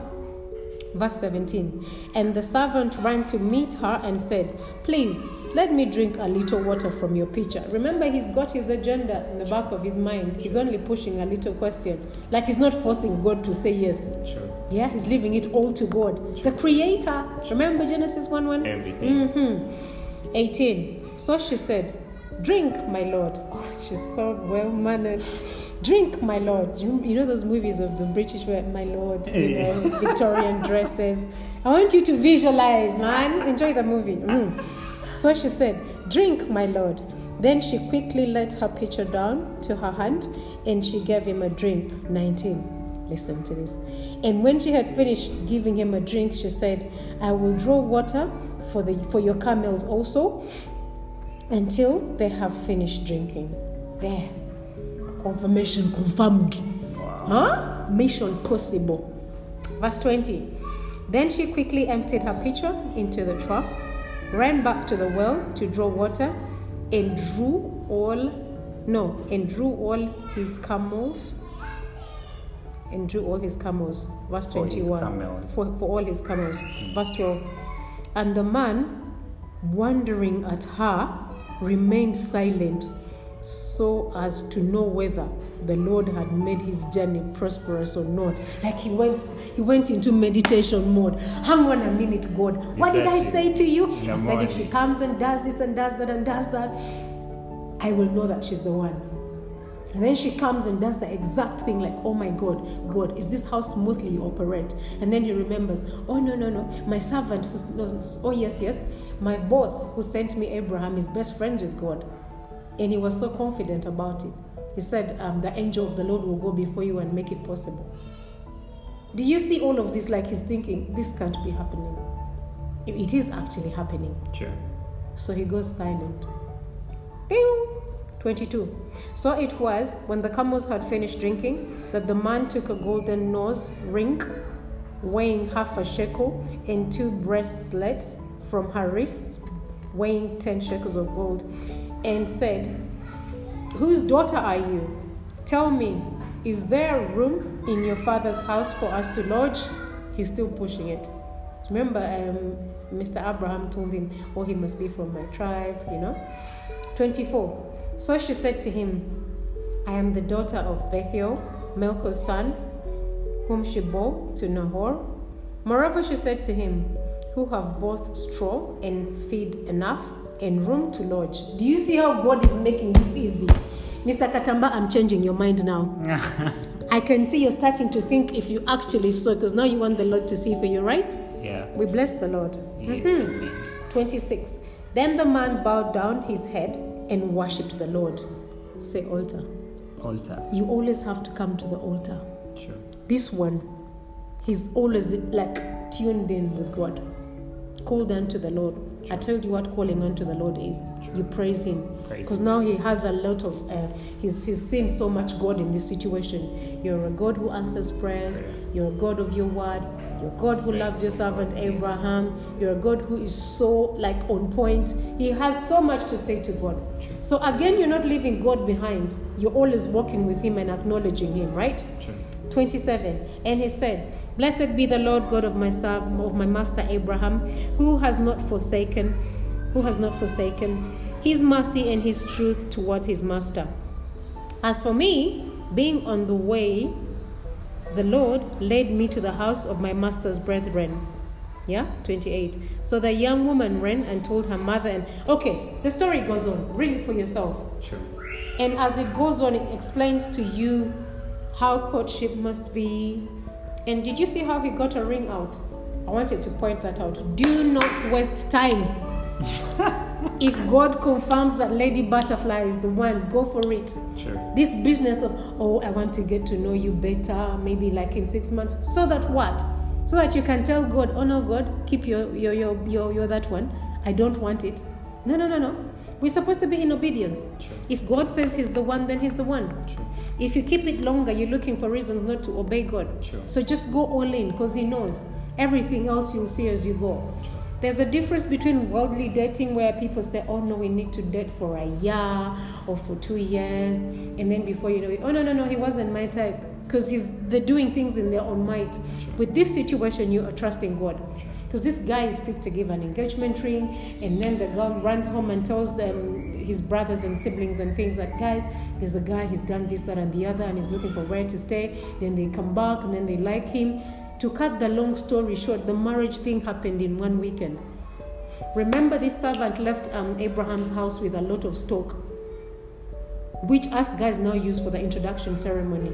S2: Verse 17 And the servant ran to meet her and said, Please, let me drink a little water from your pitcher. Remember, he's got his agenda in the back of his mind. He's only pushing a little question. Like he's not forcing God to say yes.
S1: sure.
S2: Yeah, he's leaving it all to God, the Creator. Remember Genesis 1 1?
S1: Everything.
S2: Mm-hmm. 18. So she said, Drink, my Lord. Oh, she's so well mannered. Drink, my Lord. You you know those movies of the British where, my Lord, you know, Victorian dresses. I want you to visualize, man. Enjoy the movie. Mm. So she said, Drink, my Lord. Then she quickly let her pitcher down to her hand and she gave him a drink. 19. Listen to this. And when she had finished giving him a drink, she said, I will draw water for, the, for your camels also until they have finished drinking. There. Confirmation confirmed.
S1: Wow.
S2: Huh? Mission possible. Verse 20. Then she quickly emptied her pitcher into the trough, ran back to the well to draw water, and drew all no, and drew all his camels and drew all his camels. Verse 21.
S1: camels.
S2: For, for all his camels. Hmm. Verse 12. And the man, wondering at her, remained silent so as to know whether the Lord had made his journey prosperous or not. Like he went he went into meditation mode. Hang on a minute, God. What did I say to you? I said if she comes and does this and does that and does that, I will know that she's the one. And then she comes and does the exact thing, like, oh my God, God, is this how smoothly you operate? And then he remembers, oh no, no, no, my servant who's, knows- oh yes, yes, my boss who sent me Abraham is best friends with God. And he was so confident about it. He said, um, the angel of the Lord will go before you and make it possible. Do you see all of this? Like he's thinking, this can't be happening. It- is actually happening.
S1: Sure.
S2: So he goes silent. Pew! 22. So it was when the camels had finished drinking that the man took a golden nose ring weighing half a shekel and two bracelets from her wrist weighing 10 shekels of gold and said, Whose daughter are you? Tell me, is there room in your father's house for us to lodge? He's still pushing it. Remember, um, Mr. Abraham told him, Oh, he must be from my tribe, you know? 24. So she said to him, I am the daughter of Bethuel, Milcah's son, whom she bore to Nahor. Moreover, she said to him, Who have both straw and feed enough and room to lodge. Do you see how God is making this easy? Mr. Katamba, I'm changing your mind now. I can see you're starting to think if you actually saw, because now you want the Lord to see for you, right?
S1: yeah.
S2: We bless the Lord.
S1: Yes,
S2: Mhm. 26. Then the man bowed down his head and worshipped the Lord. Say altar.
S1: Altar.
S2: You always have to come to the altar.
S1: Sure.
S2: This one, he's always like tuned in with God. Called unto the Lord. I told you what calling unto the Lord is. You praise Him. Because now He has a lot of, uh, he's, he's seen so much God in this situation. You're a God who answers prayers. You're a God of your word. You're a God who loves your servant Abraham. You're a God who is so like on point. He has so much to say to God. So again, you're not leaving God behind. You're always walking with Him and acknowledging Him, right?
S1: Sure.
S2: 27 and he said blessed be the lord god of my serv- of my master abraham who has not forsaken who has not forsaken his mercy and his truth towards his master as for me being on the way the lord led me to the house of my master's brethren yeah 28 so the young woman ran and told her mother and okay the story goes on read it for yourself
S1: Sure.
S2: and as it goes on, it explains to you how courtship must be. And did you see how he got a ring out? I wanted to point that out. Do not waste time. if God confirms that Lady Butterfly is the one, go for it.
S1: Sure.
S2: This business of, oh, I want to get to know you better, maybe like in six months. So that what? So that you can tell God, oh no, God, keep your, your, your, your, your that one. I don't want it. No, no, no, no. We're supposed to be in obedience.
S1: Sure.
S2: If God says He's the one, then He's the one.
S1: Sure.
S2: If you keep it longer, you're looking for reasons not to obey God.
S1: Sure.
S2: So just go all in because He knows. Everything else you'll see as you go. There's a difference between worldly dating where people say, oh no, we need to date for a year or for two years. And then before you know it, oh no, no, no, he wasn't my type. Because he's they're doing things in their own might. With this situation, you are trusting God. Because this guy is quick to give an engagement ring, and then the girl runs home and tells them his brothers and siblings and things like, guys, there's a guy, he's done this, that, and the other, and he's looking for where to stay. Then they come back, and then they like him. To cut the long story short, the marriage thing happened in one weekend. Remember, this servant left um, Abraham's house with a lot of stock, which us guys now use for the introduction ceremony.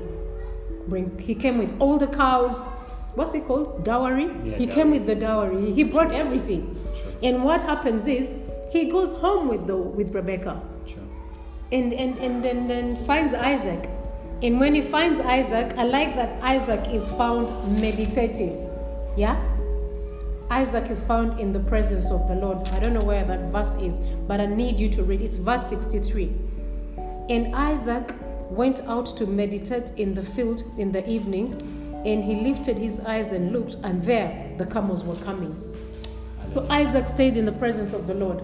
S2: Bring, he came with all the cows. What's it called? Dowry.
S1: Yeah,
S2: he
S1: dowry.
S2: came with the dowry. He brought everything.
S1: Sure.
S2: And what happens is he goes home with the with Rebecca
S1: Sure.
S2: and and and then then finds Isaac. And when he finds Isaac, I like that Isaac is found meditating. Yeah? Isaac is found in the presence of the Lord. I don't know where that verse is, but I need you to read. It's verse 63. And Isaac went out to meditate in the field in the evening, and he lifted his eyes and looked, and there the camels were coming. So Isaac stayed in the presence of the Lord.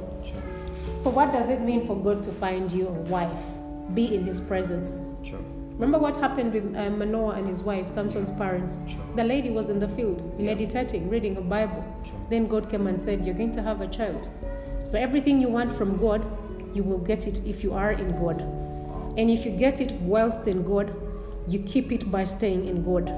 S2: So, what does it mean for God to find you a wife? Be in his presence.
S1: Sure.
S2: Remember what happened with uh, Manoah and his wife, Samson's parents?
S1: Sure.
S2: The lady was in the field, meditating, reading a Bible. Then God came and said, You're going to have a child. So, everything you want from God, you will get it if you are in God. And if you get it whilst in God, you keep it by staying in God.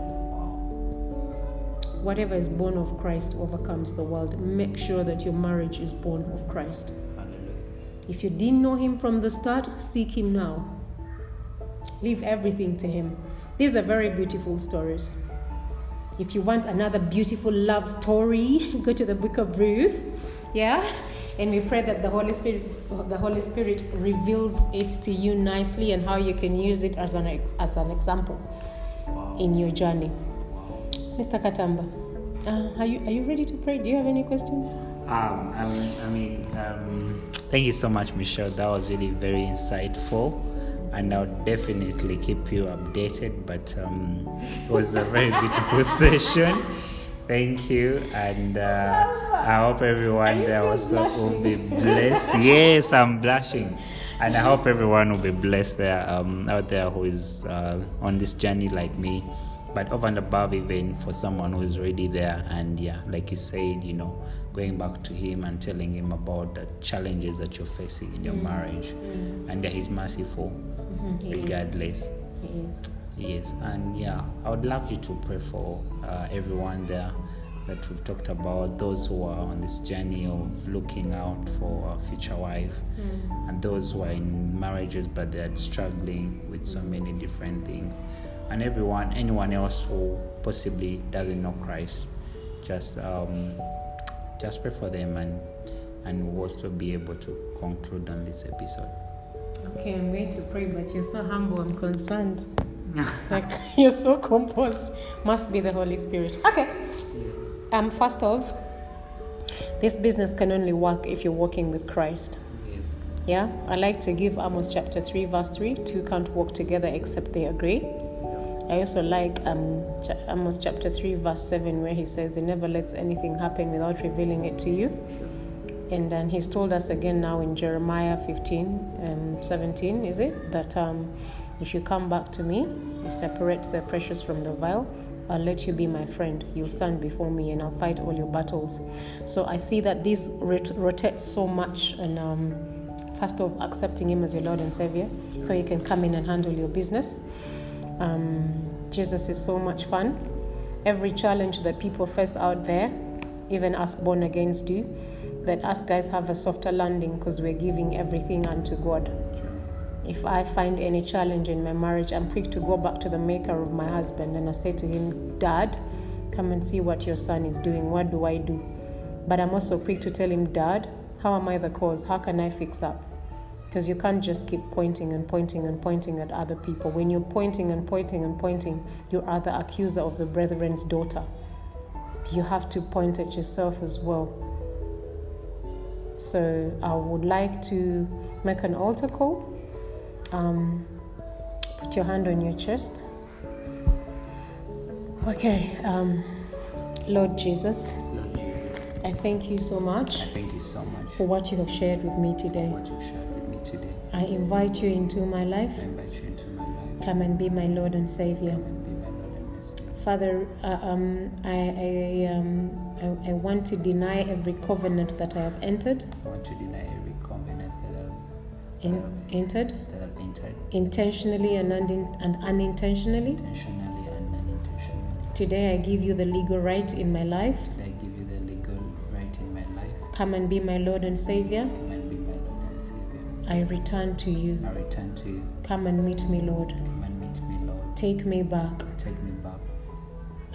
S2: Whatever is born of Christ overcomes the world. Make sure that your marriage is born of Christ.
S1: Hallelujah.
S2: If you didn't know him from the start, seek him now. Leave everything to him. These are very beautiful stories. If you want another beautiful love story, go to the book of Ruth. Yeah? And we pray that the Holy Spirit the Holy Spirit reveals it to you nicely and how you can use it as an as an example in your journey. Mr. Katamba, uh, are you are you ready to pray? Do you have any questions?
S1: Um, I mean, I mean um, thank you so much, Michelle. That was really very insightful, and I'll definitely keep you updated. But um, it was a very beautiful session. Thank you, and uh, I hope everyone there also will be blessed. Yes, I'm blushing, and I hope everyone will be blessed there um, out there who is uh, on this journey like me but over and above even for someone who is already there and yeah like you said you know going back to him and telling him about the challenges that you're facing in your mm. marriage. Mm. And that he's merciful mm-hmm.
S2: He is.
S1: regardless.
S2: He is.
S1: yes and yeah i would love you to pray for uh, everyone there that we've talked about those who are on this journey of looking out for a future wife mm. and those who are in marriages but they're struggling with so many different things and everyone anyone else who possibly doesn't know christ just um just pray for them and and we'll also be able to conclude on this episode
S2: Okay, I'm going to pray, but you're so humble. I'm concerned. like you're so composed. Must be the Holy Spirit. Okay. Um. First off, this business can only work if you're walking with Christ.
S1: yes
S2: Yeah. I like to give Amos chapter three, verse three. Two can't walk together except they agree. I also like um, Amos chapter 3, verse 7, where he says, He never lets anything happen without revealing it to you. And then he's told us again now in Jeremiah 15, um, 17, is it? That um, if you come back to me, you separate the precious from the vile, I'll let you be my friend. You'll stand before me and I'll fight all your battles. So I see that this rot- rotates so much and um, first of accepting him as your Lord and Savior so you can come in and handle your business. Um, Jesus is so much fun. Every challenge that people face out there, even us born agains do, but us guys have a softer landing because we're giving everything unto God. If I find any challenge in my marriage, I'm quick to go back to the maker of my husband and I say to him, Dad, come and see what your son is doing. What do I do? But I'm also quick to tell him, Dad, how am I the cause? How can I fix up? Because you can't just keep pointing and pointing and pointing at other people. When you're pointing and pointing and pointing, you are the accuser of the brethren's daughter. You have to point at yourself as well. So I would like to make an altar call. Um, put your hand on your chest. Okay, um, Lord Jesus,
S1: Lord Jesus,
S2: I thank you so much
S1: I thank you so much
S2: for what you have shared with me today. I invite you into my life.
S1: I invite you into my life.
S2: Come and be my Lord and Savior.
S1: Come and be my Lord and my Savior.
S2: Father, uh, um, I, I, um, I, I want to deny every covenant that I have entered,
S1: I want to deny every covenant that I've,
S2: in, entered
S1: that I've entered
S2: intentionally and, unin- and unintentionally.
S1: intentionally and unintentionally.
S2: Today I give you the legal right in my life.
S1: Did I give you the legal right in my life?
S2: Come and be my Lord and Savior. I return to you.
S1: I return to you.
S2: Come and meet me, Lord.
S1: Come and meet me, Lord.
S2: Take me back.
S1: Take me back.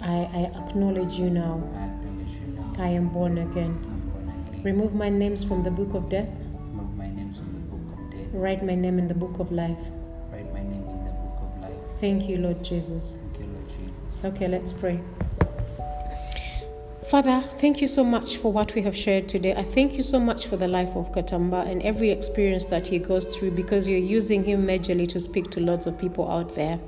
S2: I, I acknowledge you now.
S1: I acknowledge you now.
S2: I am born again.
S1: I'm born again.
S2: Remove my names from the book of death.
S1: Remove my name from the book of death.
S2: Write my name in the book of life.
S1: Write my name in the book of life.
S2: Thank you, Lord Jesus.
S1: Thank you, Lord Jesus.
S2: Okay, let's pray. Father, thank you so much for what we have shared today. I thank you so much for the life of Katamba and every experience that he goes through because you're using him majorly to speak to lots of people out there.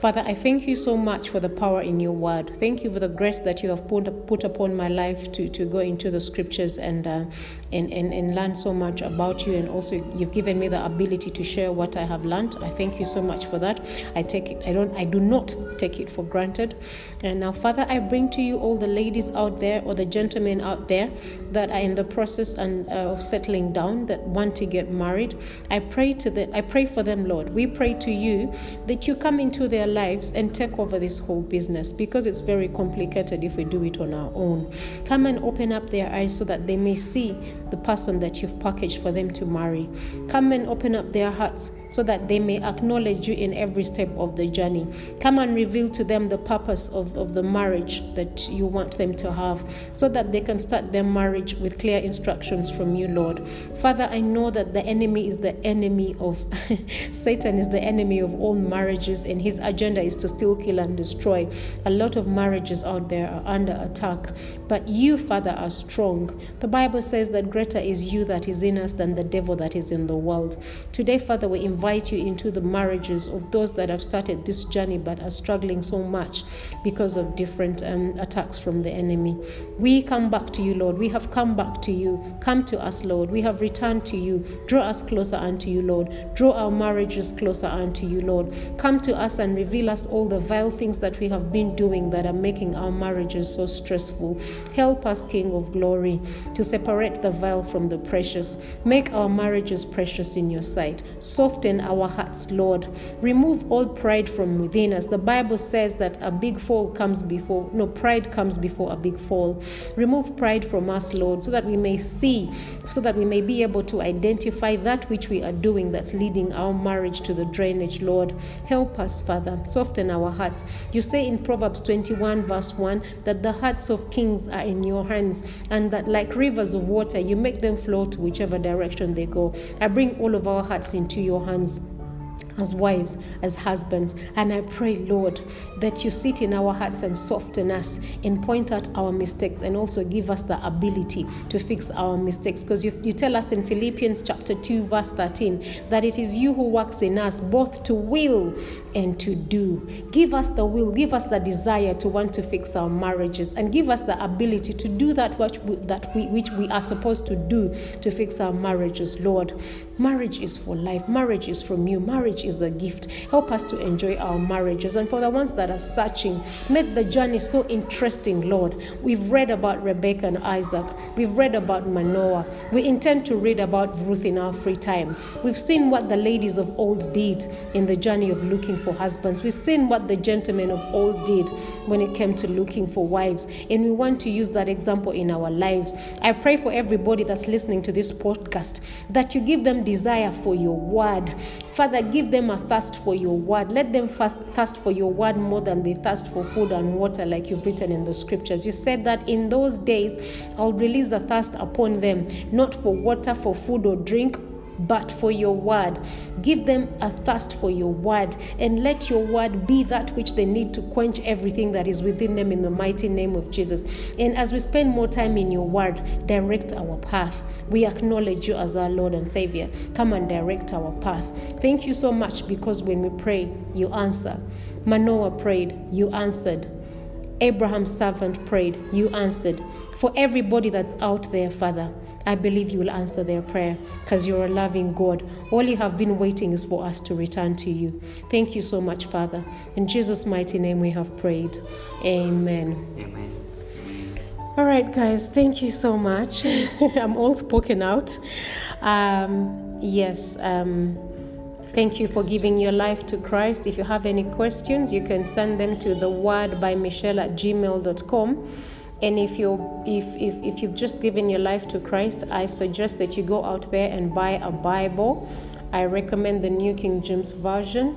S2: Father, I thank you so much for the power in your word. Thank you for the grace that you have put, put upon my life to, to go into the scriptures and, uh, and, and, and learn so much about you. And also, you've given me the ability to share what I have learned. I thank you so much for that. I take it, I don't, I do not take it for granted. And now, Father, I bring to you all the ladies out there or the gentlemen out there that are in the process and uh, of settling down that want to get married. I pray to the, I pray for them, Lord. We pray to you that you come into their lives and take over this whole business because it's very complicated if we do it on our own. Come and open up their eyes so that they may see the person that you've packaged for them to marry. Come and open up their hearts so that they may acknowledge you in every step of the journey. Come and reveal to them the purpose of, of the marriage that you want them to have so that they can start their marriage with clear instructions from you, Lord. Father, I know that the enemy is the enemy of Satan is the enemy of all marriages and his agenda is to steal, kill and destroy. A lot of marriages out there are under attack, but you, Father, are strong. The Bible says that greater is you that is in us than the devil that is in the world. Today, Father, we invite you into the marriages of those that have started this journey but are struggling so much because of different um, attacks from the enemy. We come back to you, Lord. We have come back to you. Come to us, Lord. We have returned to you. Draw us closer unto you, Lord. Draw our marriages closer unto you, Lord. Come to us and reveal us all the vile things that we have been doing that are making our marriages so stressful. Help us, King of glory, to separate the vile from the precious. Make our marriages precious in your sight. Soften our hearts, Lord. Remove all pride from within us. The Bible says that a big fall comes before, no, pride comes before a big fall. Remove pride from us, Lord, so that we may see, so that we may be able to identify that which we are doing that's leading our marriage to the drainage, Lord. Help us, Father. Soften our hearts. You say in Proverbs 21, verse 1, that the hearts of kings are in your hands, and that like rivers of water, you make them flow to whichever direction they go. I bring all of our hearts into your hands as wives, as husbands. And I pray, Lord, that you sit in our hearts and soften us and point out our mistakes and also give us the ability to fix our mistakes. Because you, you tell us in Philippians chapter 2, verse 13, that it is you who works in us both to will and to do. Give us the will, give us the desire to want to fix our marriages, and give us the ability to do that which we, that we, which we are supposed to do to fix our marriages, Lord. Marriage is for life, marriage is from you, marriage is a gift. Help us to enjoy our marriages. And for the ones that are searching, make the journey so interesting, Lord. We've read about Rebecca and Isaac, we've read about Manoah. We intend to read about Ruth in our free time. We've seen what the ladies of old did in the journey of looking for husbands. We've seen what the gentlemen of old did when it came to looking for wives. And we want to use that example in our lives. I pray for everybody that's listening to this podcast that you give them desire for your word. Father, give them a thirst for your word. Let them fast, thirst for your word more than they thirst for food and water, like you've written in the scriptures. You said that in those days I'll release a thirst upon them, not for water, for food or drink, but for your word. Give them a thirst for your word and let your word be that which they need to quench everything that is within them in the mighty name of Jesus. And as we spend more time in your word, direct our path. We acknowledge you as our Lord and Savior. Come and direct our path. Thank you so much because when we pray, you answer. Manoah prayed, you answered. Abraham's servant prayed, you answered. For everybody that's out there, Father, I believe you will answer their prayer because you're a loving God. All you have been waiting is for us to return to you. Thank you so much, Father. In Jesus' mighty name we have prayed. Amen.
S1: Amen.
S2: All right, guys, thank you so much. I'm all spoken out. Um, yes. Um, Thank you for giving your life to Christ. If you have any questions, you can send them to the word by Michelle at gmail.com. And if you if, if if you've just given your life to Christ, I suggest that you go out there and buy a Bible. I recommend the New King James Version.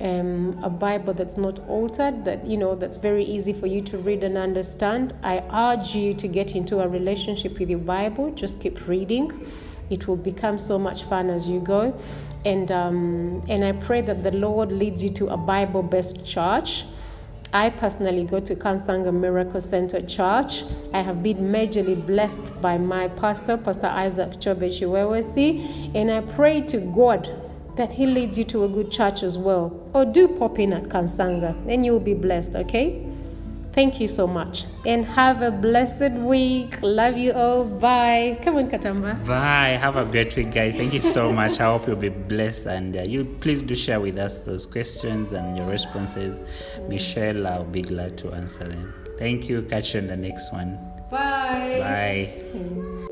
S2: Um, a Bible that's not altered, that you know, that's very easy for you to read and understand. I urge you to get into a relationship with your Bible. Just keep reading; it will become so much fun as you go. And um, and I pray that the Lord leads you to a Bible-based church I personally go to Kansanga Miracle Center Church. I have been majorly blessed by my pastor, Pastor Isaac Chobe and I pray to God that He leads you to a good church as well. Or do pop in at Kansanga, and you'll be blessed, okay? Thank you so much. And have a blessed week. Love you all. Bye. Come on, Katamba.
S1: Bye. Have a great week, guys. Thank you so much. I hope you'll be blessed. And uh, you please do share with us those questions and your responses. Michelle, I'll be glad to answer them. Thank you. Catch you in the next one.
S2: Bye.
S1: Bye.